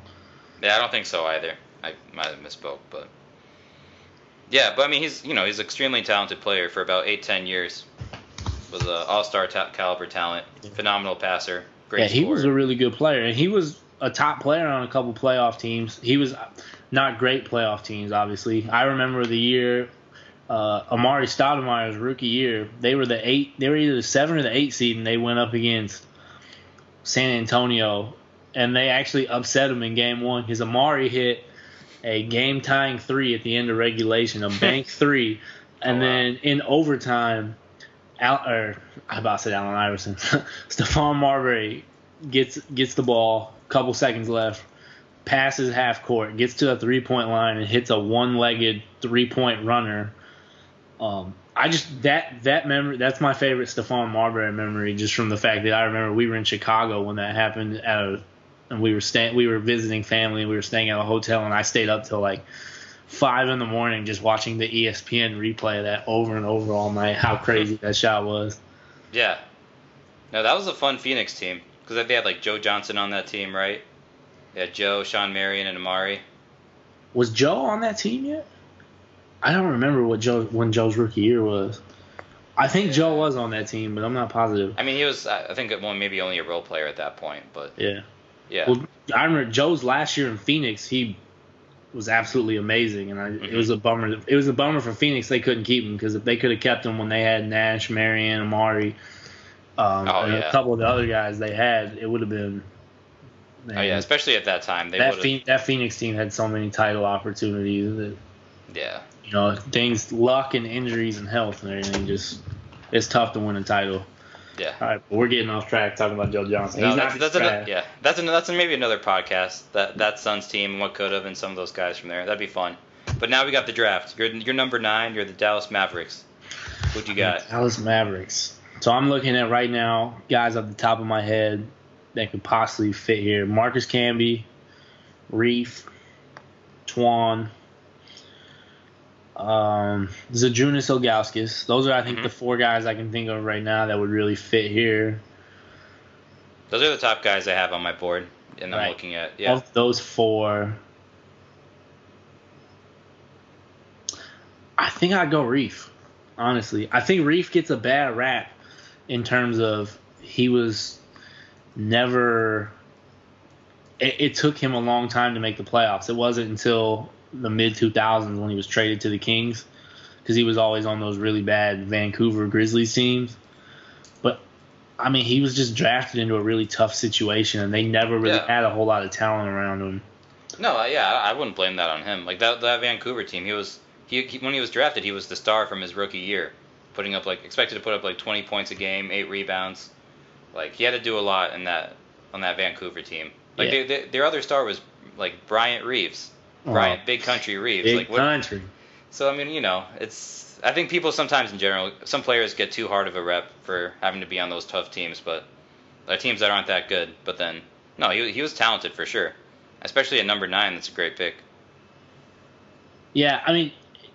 Speaker 2: Yeah, I don't think so either. I might have misspoke, but yeah, but I mean, he's you know he's an extremely talented player for about eight ten years. Was a all star ta- caliber talent, phenomenal passer, great
Speaker 1: yeah, he
Speaker 2: scorer.
Speaker 1: was a really good player, and he was a top player on a couple playoff teams. He was not great playoff teams, obviously. I remember the year uh, Amar'e Stoudemire's rookie year. They were the eight. They were either the seven or the eight seed, and they went up against San Antonio, and they actually upset them in game one because Amar'e hit a game tying three at the end of regulation, a bank three, and
Speaker 2: Oh, wow.
Speaker 1: then in overtime. Al, or I about said Allen Iverson, Stephon Marbury gets gets the ball, couple seconds left, passes half court, gets to the three point line and hits a one legged three point runner. Um, I just that that memory that's my favorite Stephon Marbury memory, just from the fact that I remember we were in Chicago when that happened at a, and we were staying we were visiting family and we were staying at a hotel and I stayed up till like five in the morning just watching the ESPN replay of that over and over all night. How crazy that shot was.
Speaker 2: yeah. No, that was a fun Phoenix team because they had like Joe Johnson on that team, right? They had Joe, Shawn Marion, and Amar'e.
Speaker 1: Was Joe on that team yet? I don't remember what Joe when Joe's rookie year was. I think Joe was on that team, but I'm not positive.
Speaker 2: I mean, he was I think well maybe only a role player at that point, but
Speaker 1: Yeah.
Speaker 2: yeah.
Speaker 1: Well, I remember Joe's last year in Phoenix. He was absolutely amazing, and I, it
Speaker 2: Mhm.
Speaker 1: was a bummer. It was a bummer for Phoenix they couldn't keep him because if they could have kept him when they had Nash, Marion, Amar'e, um,
Speaker 2: Oh,
Speaker 1: and
Speaker 2: yeah.
Speaker 1: a couple of the other guys they had, it would have been
Speaker 2: Oh yeah, especially at that time. They
Speaker 1: that Phoenix, that Phoenix team had so many title opportunities that
Speaker 2: yeah.
Speaker 1: You know things, luck and injuries and health and everything. Just it's tough to win a title.
Speaker 2: Yeah.
Speaker 1: All right, but we're getting off track talking about Joe Johnson.
Speaker 2: No, that's, that's yeah. That's an, that's maybe another podcast. That that Suns team and what could have and some of those guys from there. That'd be fun. But now we got the draft. You're you're number nine. You're the Dallas Mavericks. What you got?
Speaker 1: Dallas Mavericks. So I'm looking at right now guys off the top of my head that could possibly fit here. Marcus Camby, Reef, Twan, um, Zydrunas Ilgauskas. Those are I think
Speaker 2: Mhm.
Speaker 1: the four guys I can think of right now that would really fit here.
Speaker 2: Those are the top guys I have on my board, and I'm looking at. Yeah.
Speaker 1: Of those four, I think I'd go Reef. Honestly, I think Reef gets a bad rap in terms of he was never. It, it took him a long time to make the playoffs. It wasn't until the mid 2000s when he was traded to the Kings because he was always on those really bad Vancouver Grizzlies teams. But I mean, he was just drafted into a really tough situation, and they never really
Speaker 2: Yeah.
Speaker 1: had a whole lot of talent around him.
Speaker 2: No, yeah, I I wouldn't blame that on him. Like that that Vancouver team, he was he, he when he was drafted, he was the star from his rookie year, putting up like expected to put up like 20 points a game, eight rebounds. Like he had to do a lot in that on that Vancouver team. Like
Speaker 1: Yeah.
Speaker 2: they, they, their other star was like Bryant Reeves, Bryant Big Country Reeves.
Speaker 1: Big
Speaker 2: like what,
Speaker 1: country.
Speaker 2: so I mean, you know, it's I think people sometimes in general, some players get too hard of a rep for having to be on those tough teams, but uh, teams that aren't that good. But then, no, he he was talented for sure, especially at number nine. That's a great pick.
Speaker 1: Yeah, I mean,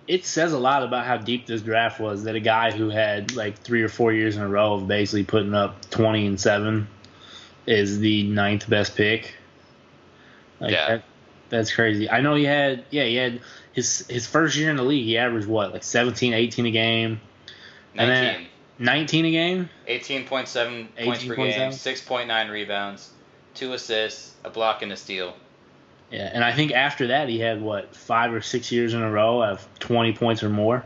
Speaker 1: it says a lot about how deep this draft was that a guy who had like three or four years in a row of basically putting up 20 and 7 is the ninth best pick. Like,
Speaker 2: Yeah.
Speaker 1: That, that's crazy. I know he had, yeah, he had his his first year in the league, he averaged what, like 17, 18 a game, And then-
Speaker 2: 19.
Speaker 1: 19 a game?
Speaker 2: 18.7 points per game, 6.9 rebounds, two assists, a block, and a steal.
Speaker 1: Yeah, and I think after that he had what, five or six years in a row of 20 points or more.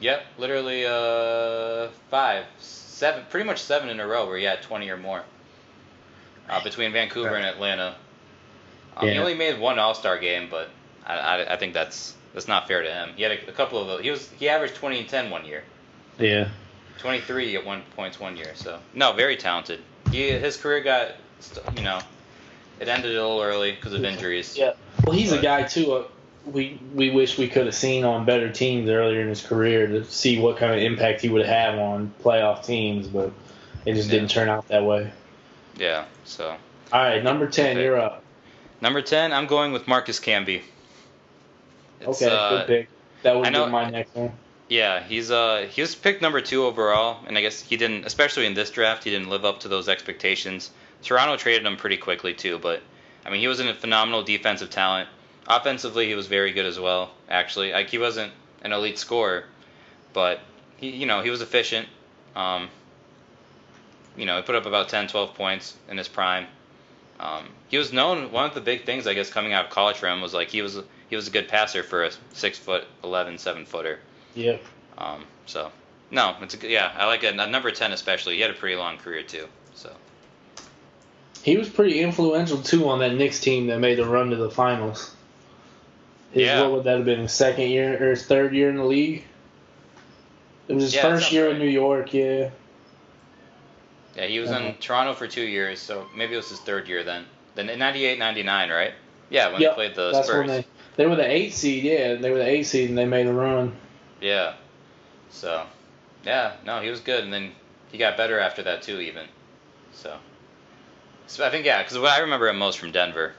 Speaker 2: Yep, literally uh five, seven, pretty much seven in a row where he had 20 or more. Uh, between Vancouver and Atlanta. Um, He only made one All Star game, but I, I, I think that's that's not fair to him. He had a, a couple of. He was he averaged 20 and 10 one year,
Speaker 1: Yeah.
Speaker 2: 23 at one points one year. So no, very talented. He his career got you know it ended a little early because of injuries.
Speaker 1: Yeah. Well, he's a guy too. Uh, we we wish we could have seen on better teams earlier in his career to see what kind of impact he would have on playoff teams, but it just
Speaker 2: Yeah.
Speaker 1: didn't turn out that way.
Speaker 2: Yeah. So
Speaker 1: All right, number ten,
Speaker 2: Okay.
Speaker 1: you're up.
Speaker 2: Number 10, I'm going with Marcus Camby. It's,
Speaker 1: okay,
Speaker 2: uh,
Speaker 1: good pick. That would be my next one.
Speaker 2: Yeah, he's uh he was picked number two overall, and I guess he didn't, especially in this draft, he didn't live up to those expectations. Toronto traded him pretty quickly too, but I mean he was a phenomenal defensive talent. Offensively, he was very good as well. Actually, like he wasn't an elite scorer, but he you know he was efficient. Um, you know he put up about 10, 12 points in his prime. Um, he was known. One of the big things I guess coming out of college for him was like he was he was a good passer for a six foot 11, seven footer.
Speaker 1: Yeah.
Speaker 2: Um, so no, it's a, good- yeah, I like a, At number ten especially. He had a pretty long career too. So
Speaker 1: He was pretty influential too on that Knicks team that made the run to the finals. His,
Speaker 2: Yeah.
Speaker 1: What would that have been? His second year or his third year in the league? It was his
Speaker 2: Yeah,
Speaker 1: first year
Speaker 2: right.
Speaker 1: in New York. Yeah.
Speaker 2: Yeah, he was
Speaker 1: Uh-huh.
Speaker 2: in Toronto for two years. So maybe it was his third year then. Then in 98, 99, right? Yeah, when
Speaker 1: Yep,
Speaker 2: they played the
Speaker 1: That's
Speaker 2: Spurs.
Speaker 1: when they they were the eight seed. Yeah, they were the eight seed and they made a run.
Speaker 2: Yeah. So yeah, no, he was good, and then he got better after that too, even. So. So I think yeah, because what I remember him most from Denver.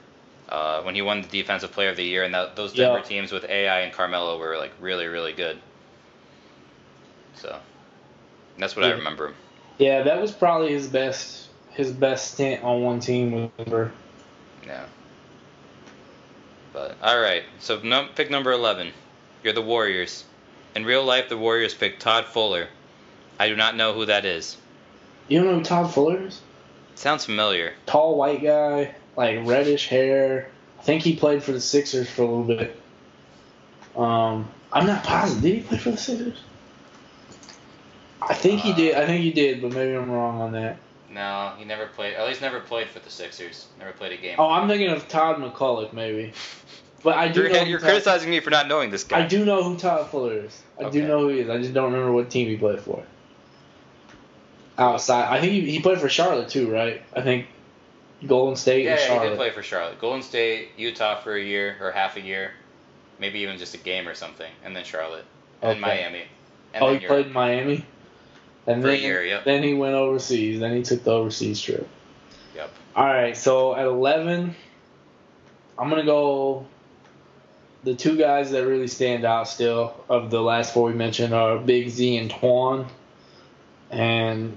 Speaker 2: Uh, when he won the Defensive Player of the Year, and that, those Denver
Speaker 1: Yeah.
Speaker 2: teams with AI and Carmelo were like really, really good. So, that's what I remember him.
Speaker 1: Yeah, that was probably his best his best stint on one team with Denver.
Speaker 2: Yeah. But all right, so num- pick number eleven. You're the Warriors. In real life, the Warriors picked Todd Fuller. I do not know who that is.
Speaker 1: You don't know who Todd Fuller is?
Speaker 2: Sounds familiar.
Speaker 1: Tall white guy, like reddish hair. I think he played for the Sixers for a little bit. Um, I'm not positive. Did he play for the Sixers? I think he did. I think he did, but maybe I'm wrong on that.
Speaker 2: No, he never played. At least never played for the Sixers. Never played a game.
Speaker 1: Oh, I'm thinking of Todd McCulloch maybe. But I do
Speaker 2: You're,
Speaker 1: know
Speaker 2: you're
Speaker 1: who Todd-
Speaker 2: criticizing me for not knowing this guy.
Speaker 1: I do know who Todd Fuller is. I
Speaker 2: Okay.
Speaker 1: do know who he is. I just don't remember what team he played for. Outside, I think he, he played for Charlotte too, right? I think Golden State
Speaker 2: Yeah,
Speaker 1: and
Speaker 2: yeah, he did play for Charlotte, Golden State, Utah for a year or half a year, maybe even just a game or something, and then Charlotte, and
Speaker 1: Okay.
Speaker 2: Miami. And
Speaker 1: oh, he
Speaker 2: Europe.
Speaker 1: played in Miami. And
Speaker 2: For
Speaker 1: then,
Speaker 2: year, yep.
Speaker 1: then he went overseas. Then he took the overseas trip.
Speaker 2: Yep.
Speaker 1: All right, so at 11, I'm gonna go. The two guys that really stand out still of the last four we mentioned are Big Z and Twan. And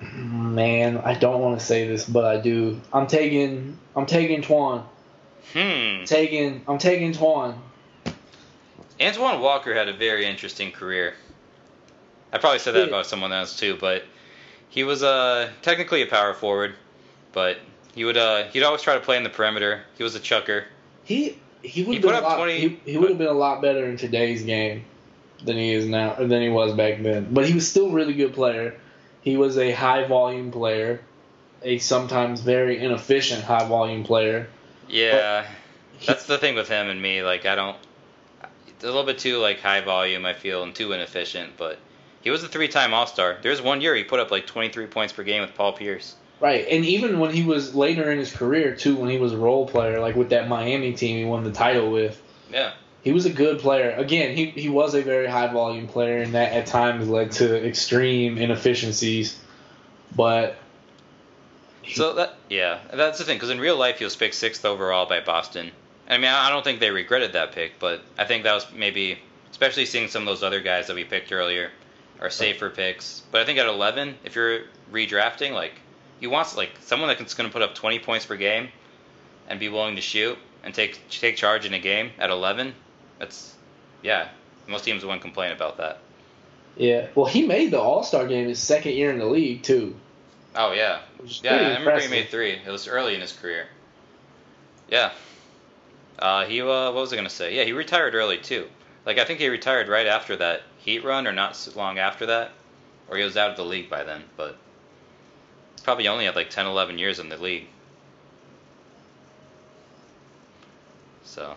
Speaker 1: man, I don't want to say this, but I do. I'm taking. I'm taking Twan.
Speaker 2: Hmm.
Speaker 1: Taking. I'm taking Twan.
Speaker 2: Antoine Walker had a very interesting career. I probably said that about someone else too, but he was uh, technically a power forward, but he would uh, he'd always try to play in the perimeter. He was a chucker.
Speaker 1: He he would have been a lot,
Speaker 2: 20
Speaker 1: he, he would have been a lot better in today's game than he is now than he was back then. But he was still a really good player. He was a high volume player, a sometimes very inefficient high volume player.
Speaker 2: Yeah,
Speaker 1: He-
Speaker 2: that's the thing with him and me. Like I don't, a little bit too like high volume. I feel and too inefficient. But he was a three-time All-Star. There's one year he put up like 23 points per game with Paul Pierce.
Speaker 1: right, and even when he was later in his career too, when he was a role player, like with that Miami team he won the title with,
Speaker 2: Yeah.
Speaker 1: he was a good player. Again, he, he was a very high volume player, and that at times led to extreme inefficiencies. But
Speaker 2: So that yeah, that's the thing. Because in real life, he was picked sixth overall by Boston. I mean, I I don't think they regretted that pick, but I think that was maybe, especially seeing some of those other guys that we picked earlier, are safer picks. But I think at 11, if you're redrafting, like you want like someone that's going to put up 20 points per game, and be willing to shoot and take take charge in a game at 11. That's yeah, most teams wouldn't complain about that.
Speaker 1: Yeah, well, he made the All Star game his second year in the league too.
Speaker 2: Oh yeah, Yeah, I remember
Speaker 1: impressive.
Speaker 2: he made three. It was early in his career. Yeah. Uh, he uh, what was I gonna say? Yeah, he retired early too. Like I think he retired right after that Heat run, or not so long after that, or he was out of the league by then. But probably only had like 10, 11 years in the league. So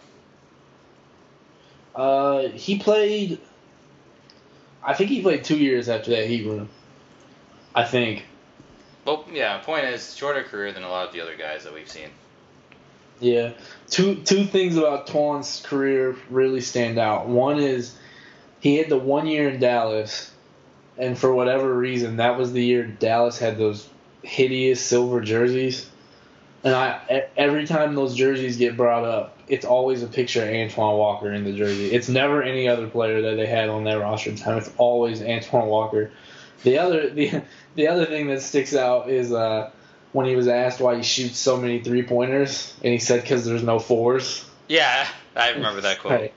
Speaker 1: Uh, he played. I think he played two years after that Heat run. I think.
Speaker 2: well, yeah. Point is, shorter career than a lot of the other guys that we've seen.
Speaker 1: Yeah. Two two things about Twan's career really stand out. One is he had the one year in Dallas, and for whatever reason, that was the year Dallas had those hideous silver jerseys. And I every time those jerseys get brought up, it's always a picture of Antoine Walker in the jersey. It's never any other player that they had on their roster at the time. It's always Antoine Walker. The other the the other thing that sticks out is uh, when he was asked why he shoots so many three pointers, and he said because there's no fours.
Speaker 2: Yeah, I remember that quote.
Speaker 1: Right.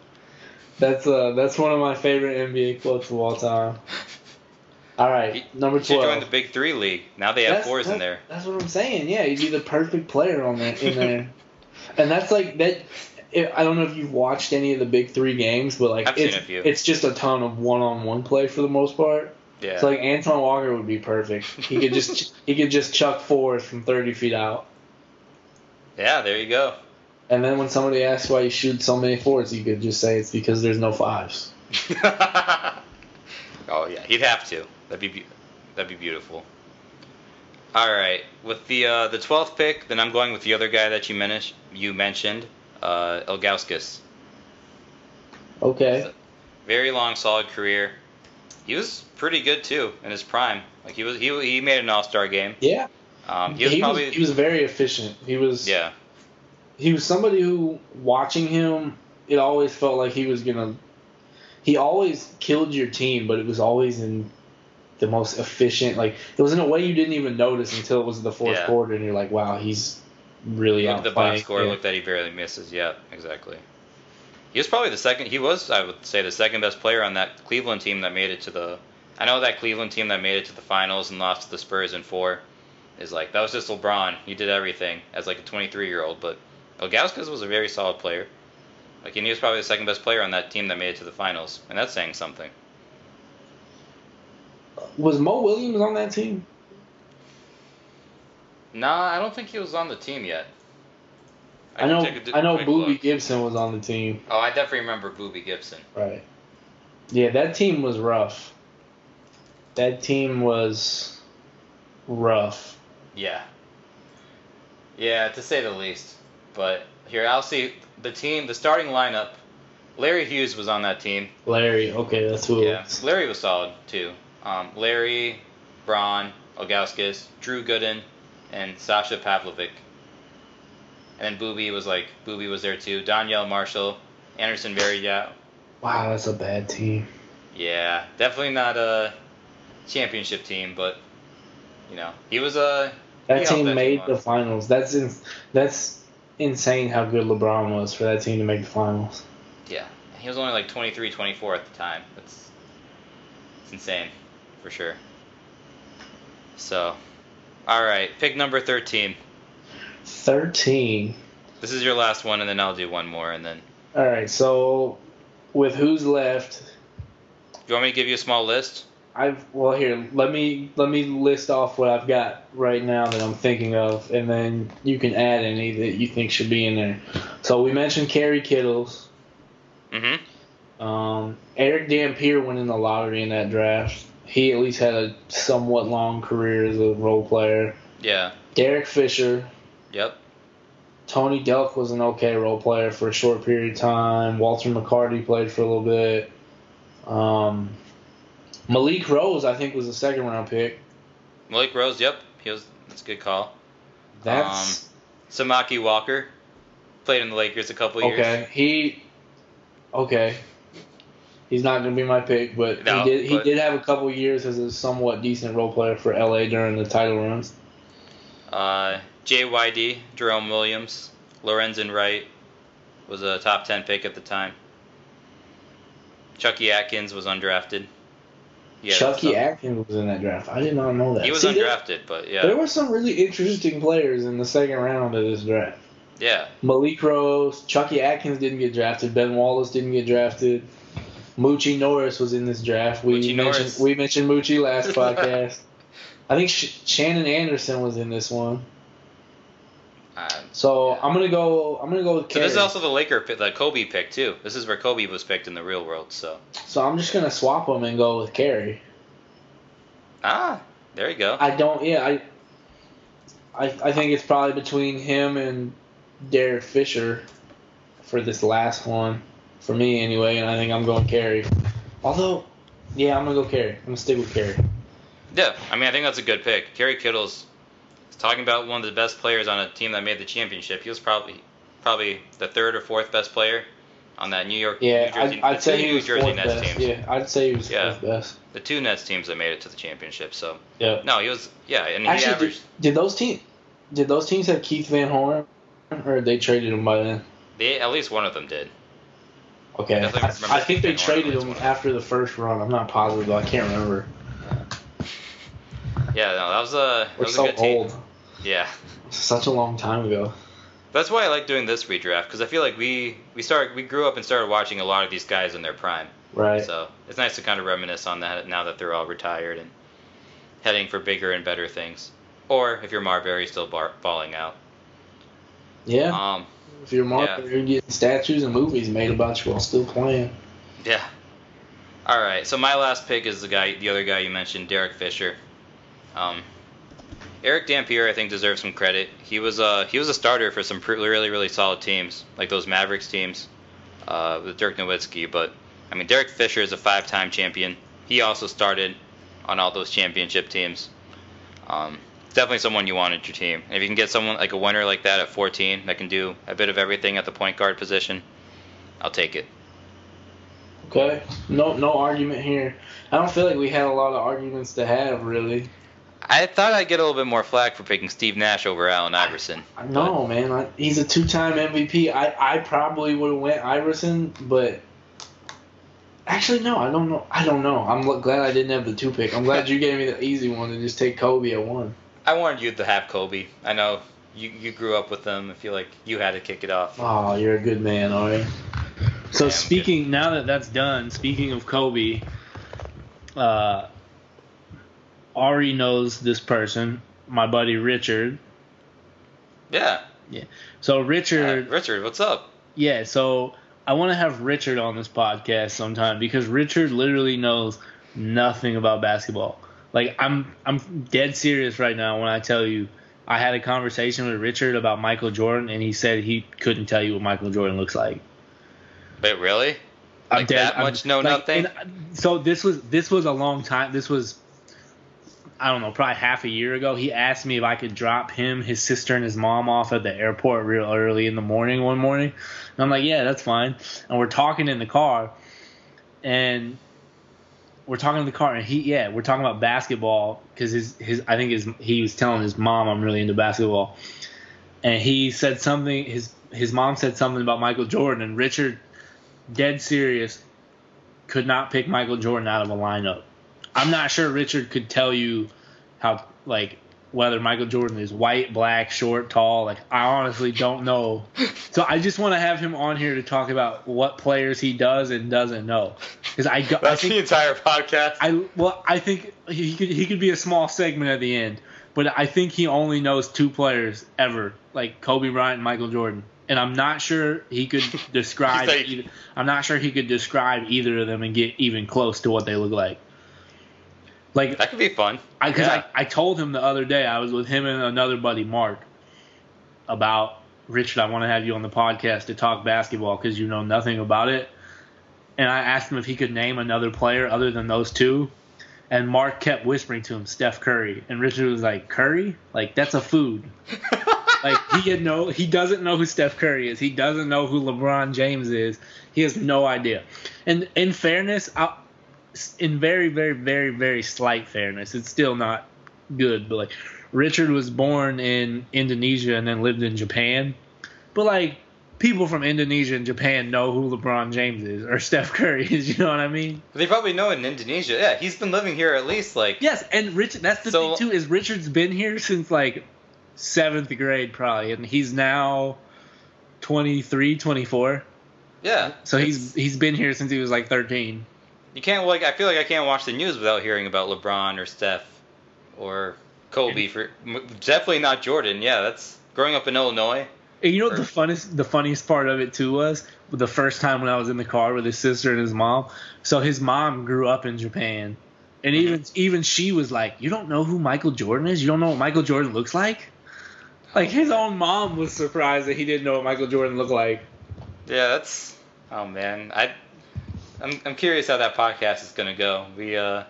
Speaker 1: That's uh that's one of my favorite NBA quotes of all time. All right, number
Speaker 2: He should
Speaker 1: twelve.
Speaker 2: join the Big Three league. Now they have
Speaker 1: That's-
Speaker 2: fours in there.
Speaker 1: That's what I'm saying. Yeah, he'd be the perfect player on that in there. and that's like that. I don't know if you've watched any of the big three games, but like
Speaker 2: I've
Speaker 1: it's it's just a ton of one-on-one play for the most part.
Speaker 2: Yeah.
Speaker 1: So like Antoine Walker would be perfect. He could just he could just chuck fours from 30 feet out.
Speaker 2: yeah, there you go.
Speaker 1: And then when somebody asks why you shoot so many fours, you could just say it's because there's no fives.
Speaker 2: oh yeah, he'd have to. That'd be be- that'd be beautiful. All right, with the uh, the twelfth pick, then I'm going with the other guy that you mentioned. You mentioned, uh, Ilgauskas.
Speaker 1: Okay.
Speaker 2: Very long, solid career. He was pretty good too in his prime. Like he was, he he made an All Star game.
Speaker 1: Yeah.
Speaker 2: Um, he was probably
Speaker 1: he was very efficient. He was
Speaker 2: yeah.
Speaker 1: He was somebody who watching him it always felt like he was gonna he always killed your team but it was always in the most efficient like it was in a way you didn't even notice until it was the fourth
Speaker 2: Yeah.
Speaker 1: quarter and you're like wow he's really out
Speaker 2: the box score. Look that he barely misses. Yeah, exactly. He was probably the second. He was, I would say, the second best player on that Cleveland team that made it to the. I know that Cleveland team that made it to the finals and lost to the Spurs in four, is like that was just LeBron. He did everything as like a 23 year old, but Ilgauskas was a very solid player. Like and he was probably the second best player on that team that made it to the finals, and that's saying something.
Speaker 1: Was Mo Williams on that team?
Speaker 2: Nah, I don't think he was on the team yet.
Speaker 1: I,
Speaker 2: can
Speaker 1: know.
Speaker 2: take a d-
Speaker 1: I know. Booby
Speaker 2: look.
Speaker 1: Gibson was on the team.
Speaker 2: Oh, I definitely remember Booby Gibson.
Speaker 1: Right. Yeah, that team was rough. That team was rough.
Speaker 2: Yeah. Yeah, to say the least. But here, I'll see the team, the starting lineup. Larry Hughes was on that team.
Speaker 1: Larry. Okay, that's who.
Speaker 2: Yeah, Larry was solid too. Um, Larry, Braun, Ilgauskas, Drew Gooden, and Sasha Pavlovic. And then Booby was like Booby was there too. Donyell Marshall, Anderson Varejao.
Speaker 1: Wow, that's a bad team.
Speaker 2: Yeah, definitely not a championship team, but you know he was a.
Speaker 1: That team
Speaker 2: that
Speaker 1: made
Speaker 2: team
Speaker 1: the finals. That's in, that's insane how good LeBron was for that team to make the finals.
Speaker 2: Yeah, he was only like 23, 24 at the time. That's it's insane, for sure. So, all right, pick number thirteen.
Speaker 1: Thirteen.
Speaker 2: This is your last one, and then I'll do one more, and then.
Speaker 1: All right, so with who's left,
Speaker 2: Do you want me to give you a small list?
Speaker 1: I've well here. Let me let me list off what I've got right now that I'm thinking of, and then you can add any that you think should be in there. So we mentioned Kerry Kittles.
Speaker 2: Mm-hmm.
Speaker 1: Um, Eric Dampier went in the lottery in that draft. He at least had a somewhat long career as a role player.
Speaker 2: Yeah.
Speaker 1: Derek Fisher,
Speaker 2: Yep.
Speaker 1: Tony Delk was an okay role player for a short period of time. Walter McCarty played for a little bit. Um, Malik Rose, I think, was a second round pick.
Speaker 2: Malik Rose. Yep. He was. That's a good call.
Speaker 1: That's
Speaker 2: Samaki Walker played in the Lakers a couple years.
Speaker 1: okay. He okay. He's not going to be my pick, but
Speaker 2: No,
Speaker 1: he did. He did have a couple years as a somewhat decent role player for LA during the title runs.
Speaker 2: Uh, JYD, Jerome Williams, Lorenzen Wright was a top 10 pick at the time. Chucky Atkins was undrafted. Yeah,
Speaker 1: Chucky Atkins was in that draft. I did not know that.
Speaker 2: He was
Speaker 1: See, there-
Speaker 2: undrafted, but yeah.
Speaker 1: There were some really interesting players in the second round of this draft.
Speaker 2: yeah.
Speaker 1: Malik Rose, Chucky Atkins didn't get drafted. Ben Wallace didn't get drafted. Moochie Norris was in this draft. We
Speaker 2: Moochie
Speaker 1: mentioned
Speaker 2: Norris.
Speaker 1: we mentioned Moochie last podcast. I think Sh- Shandon Anderson was in this one.
Speaker 2: Um,
Speaker 1: So
Speaker 2: Yeah.
Speaker 1: I'm gonna go. I'm gonna go with
Speaker 2: so this is also the Laker pick, the Kobe pick too. This is where Kobe was picked in the real world. So
Speaker 1: So I'm just gonna swap them and go with Kerry.
Speaker 2: ah, there you go.
Speaker 1: I don't. Yeah, I. I I think it's probably between him and Derek Fisher for this last one, for me anyway, and I think I'm going Kerry. Although, yeah, I'm gonna go Kerry. I'm gonna stick with Kerry.
Speaker 2: Yeah, I mean I think that's a good pick. Kerry Kittles talking about one of the best players on a team that made the championship. He was probably probably the third or fourth best player on that New York,
Speaker 1: Yeah,
Speaker 2: New Jersey,
Speaker 1: I'd, I'd say he
Speaker 2: New
Speaker 1: was
Speaker 2: Jersey
Speaker 1: fourth
Speaker 2: Nets
Speaker 1: best.
Speaker 2: teams.
Speaker 1: Yeah, I'd say he was
Speaker 2: Yeah.
Speaker 1: fourth best.
Speaker 2: The two Nets teams that made it to the championship. So
Speaker 1: Yeah.
Speaker 2: no, he was yeah, and
Speaker 1: Actually, did,
Speaker 2: averaged.
Speaker 1: did those teams did those teams have Keith Van Horn, or they traded him by then?
Speaker 2: They, at least one of them did.
Speaker 1: Okay,
Speaker 2: Definitely
Speaker 1: I, I think they traded him after the first run. I'm not positive, though. I can't remember.
Speaker 2: Yeah, no, that was a that
Speaker 1: We're
Speaker 2: was
Speaker 1: so
Speaker 2: a good team. Yeah,
Speaker 1: Such a long time ago.
Speaker 2: that's why I like doing this redraft because I feel like we we started we grew up and started watching a lot of these guys in their prime.
Speaker 1: Right.
Speaker 2: So it's nice to kind of reminisce on that now that they're all retired and heading for bigger and better things. Or if you're Marbury, still bar- balling out.
Speaker 1: Yeah.
Speaker 2: Um,
Speaker 1: if you're Mark,
Speaker 2: yeah.
Speaker 1: you're getting statues and movies made about you while still playing.
Speaker 2: yeah. All right. So my last pick is the guy, the other guy you mentioned, Derek Fisher. Um, Eric Dampier, I think, deserves some credit. He was a he was a starter for some really really solid teams, like those Mavericks teams uh, with Dirk Nowitzki. But I mean, Derek Fisher is a five-time champion. He also started on all those championship teams. Um, definitely someone you want at your team. And if you can get someone like a winner like that at 14 that can do a bit of everything at the point guard position, I'll take it.
Speaker 1: Okay. No, no argument here. I don't feel like we had a lot of arguments to have, really.
Speaker 2: I thought I'd get a little bit more flack for picking Steve Nash over Allen Iverson.
Speaker 1: I, No, man. I, he's a two-time MVP. I, I probably would have went Iverson, but actually, no. I don't know. I don't know. I'm glad I didn't have the two pick. I'm glad you gave me the easy one and just take Kobe at one.
Speaker 2: I wanted you to have Kobe. I know you you grew up with them. I feel like you had to kick it off.
Speaker 1: Oh, you're a good man, all right.
Speaker 2: Yeah,
Speaker 1: So
Speaker 2: I'm
Speaker 1: speaking now that that's done, speaking of Kobe, uh, Arie knows this person, my buddy Richard.
Speaker 2: Yeah.
Speaker 1: Yeah.
Speaker 2: So
Speaker 1: Richard,
Speaker 2: Richard, what's up?
Speaker 1: yeah. So I want to have Richard on this podcast sometime because Richard literally knows nothing about basketball. Like I'm, I'm dead serious right now when I tell you. I had a conversation with Richard about Michael Jordan, and he said he couldn't tell you what Michael Jordan looks like.
Speaker 2: Wait, really?
Speaker 1: I'm
Speaker 2: Like
Speaker 1: dead-
Speaker 2: that
Speaker 1: I'm-
Speaker 2: much know
Speaker 1: like,
Speaker 2: nothing?
Speaker 1: so this was this was a long time. This was I don't know, probably half a year ago. He asked me if I could drop him, his sister, and his mom off at the airport real early in the morning one morning. And I'm like, yeah, that's fine. And we're talking in the car, and we're talking in the car, and he yeah, we're talking about basketball because his his I think his he was telling his mom I'm really into basketball, and he said something his his mom said something about Michael Jordan, and Richard dead serious, could not pick Michael Jordan out of a lineup. I'm not sure Richard could tell you how like whether Michael Jordan is white, black, short, tall. Like I honestly don't know. So I just want to have him on here to talk about what players he does and doesn't know. Because I, go- I
Speaker 2: That's
Speaker 1: think
Speaker 2: the entire podcast.
Speaker 1: I well I think he could he could be a small segment at the end, but I think he only knows two players ever, like Kobe Bryant and Michael Jordan. And I'm not sure he could describe.
Speaker 2: Like-
Speaker 1: either, I'm not sure he could describe either of them and get even close to what they look like. Like
Speaker 2: that could be fun.
Speaker 1: I, cause
Speaker 2: Yeah.
Speaker 1: I, I told him the other day I was with him and another buddy Mark about Richard. I want to have you on the podcast to talk basketball because you know nothing about it. And I asked him if he could name another player other than those two. And Mark kept whispering to him Steph Curry, and Richard was like Curry, like that's a food. like he had no, he doesn't know who Steph Curry is. He doesn't know who LeBron James is. He has no idea. And in fairness, I, in very, very, very, very slight fairness, it's still not good. But like, Richard was born in Indonesia and then lived in Japan. But like, people from Indonesia and Japan know who LeBron James is or Steph Curry is. You know what I mean?
Speaker 2: They probably know in Indonesia. Yeah, he's been living here at least like
Speaker 1: Yes, and Richard. That's the
Speaker 2: So-
Speaker 1: thing too is Richard's been here since like seventh grade probably, and he's now 23, 24.
Speaker 2: yeah.
Speaker 1: So he's he's been here since he was like 13.
Speaker 2: You can't like I feel like I can't watch the news without hearing about LeBron or Steph or Kobe for definitely not Jordan. Yeah, that's growing up in Illinois.
Speaker 1: And you know what the funniest the funniest part of it too was the first time when I was in the car with his sister and his mom. So his mom grew up in Japan, and
Speaker 2: Mm-hmm.
Speaker 1: even even she was like, "You don't know who Michael Jordan is? You don't know what Michael Jordan looks like?" Like his own mom was surprised that he didn't know what Michael Jordan looked like.
Speaker 2: Yeah, that's oh man. I I'm I'm curious how that podcast is gonna go. We uh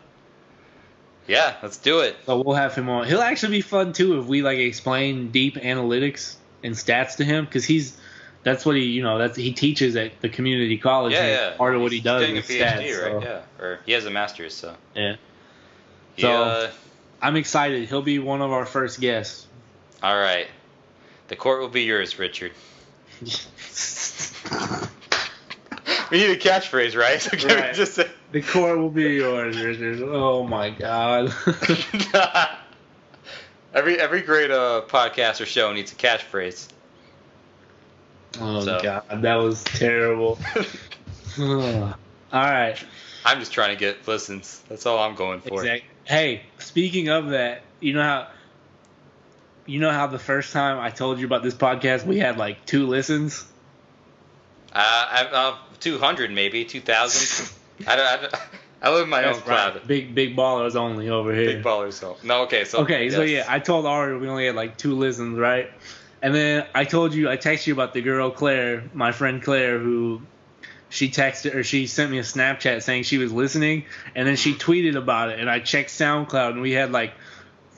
Speaker 2: yeah, let's do it.
Speaker 1: So we'll have him on. He'll actually be fun too if we like explain deep analytics and stats to him because he's that's what he you know that's he teaches at the community college.
Speaker 2: Yeah,
Speaker 1: and
Speaker 2: yeah.
Speaker 1: Part of what he
Speaker 2: He's
Speaker 1: does
Speaker 2: getting a
Speaker 1: is
Speaker 2: PhD,
Speaker 1: stats.
Speaker 2: right?
Speaker 1: so,
Speaker 2: Yeah, or he has a master's, so
Speaker 1: yeah.
Speaker 2: he,
Speaker 1: So-
Speaker 2: uh,
Speaker 1: I'm excited. He'll be one of our first guests.
Speaker 2: all right. The court will be yours, Richard. We need a catchphrase, right? So can we
Speaker 1: Right.
Speaker 2: just say
Speaker 1: the core will be yours, Richard. Oh my god.
Speaker 2: every every great uh, podcast or show needs a catchphrase.
Speaker 1: oh
Speaker 2: So.
Speaker 1: god, that was terrible. All right.
Speaker 2: I'm just trying to get listens. That's all I'm going for.
Speaker 1: Exactly. Hey, speaking of that, you know how you know how the first time I told you about this podcast we had like two listens.
Speaker 2: Uh, uh, 200 maybe, 2,000. I, don't, I, don't, I live in my own
Speaker 1: That's
Speaker 2: cloud.
Speaker 1: Big big ballers only over here.
Speaker 2: Big ballers. So no, okay. So
Speaker 1: Okay, so yeah, I told Arie we only had like two listens, right? And then I told you, I texted you about the girl Claire, my friend Claire, who she texted or she sent me a Snapchat saying she was listening, and then she tweeted about it, and I checked SoundCloud, and we had like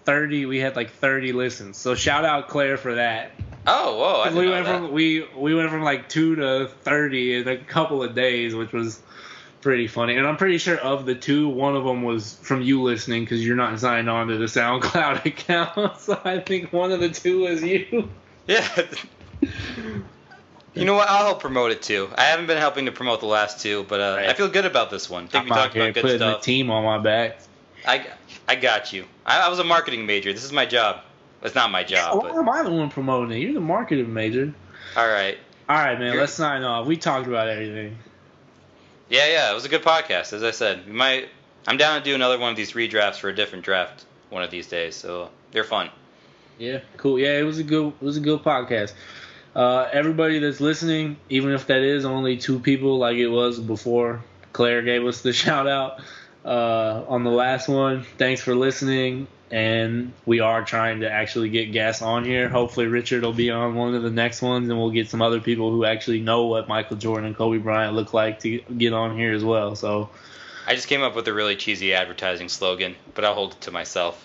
Speaker 1: thirty, we had like thirty listens. So shout out Claire for that.
Speaker 2: Oh, whoa! I
Speaker 1: 'Cause
Speaker 2: didn't
Speaker 1: we went
Speaker 2: that.
Speaker 1: from we we went from like two to thirty in a couple of days, which was pretty funny. And I'm pretty sure of the two, one of them was from you listening because you're not signed on to the SoundCloud account. So I think one of the two was you.
Speaker 2: Yeah. you know what? I'll help promote it too. I haven't been helping to promote the last two, but uh,
Speaker 1: Right.
Speaker 2: I feel good about this one. I think we talked about good
Speaker 1: putting the team on my back.
Speaker 2: I, I got you. I, I was a marketing major. This is my job. It's not my job,
Speaker 1: Why
Speaker 2: but
Speaker 1: am I the one promoting it? You're the marketing major.
Speaker 2: all right.
Speaker 1: All right, man.
Speaker 2: You're-
Speaker 1: Let's sign off. We talked about everything.
Speaker 2: Yeah, yeah. It was a good podcast, as I said. We might. I'm down to do another one of these redrafts for a different draft one of these days. So they're fun.
Speaker 1: Yeah, cool. Yeah, it was a good it was a good podcast. Uh, everybody that's listening, even if that is only two people, like it was before Claire gave us the shout out uh, on the last one. Thanks for listening, and we are trying to actually get guests on here. Hopefully, Richard will be on one of the next ones, and we'll get some other people who actually know what Michael Jordan and Kobe Bryant look like to get on here as well. So,
Speaker 2: I just came up with a really cheesy advertising slogan, but I'll hold it to myself.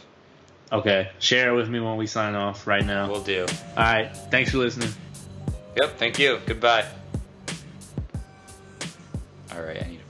Speaker 1: Okay, share it with me when we sign off right now.
Speaker 2: We'll do.
Speaker 1: All right, thanks for listening.
Speaker 2: Yep, thank you. Goodbye. All right, I need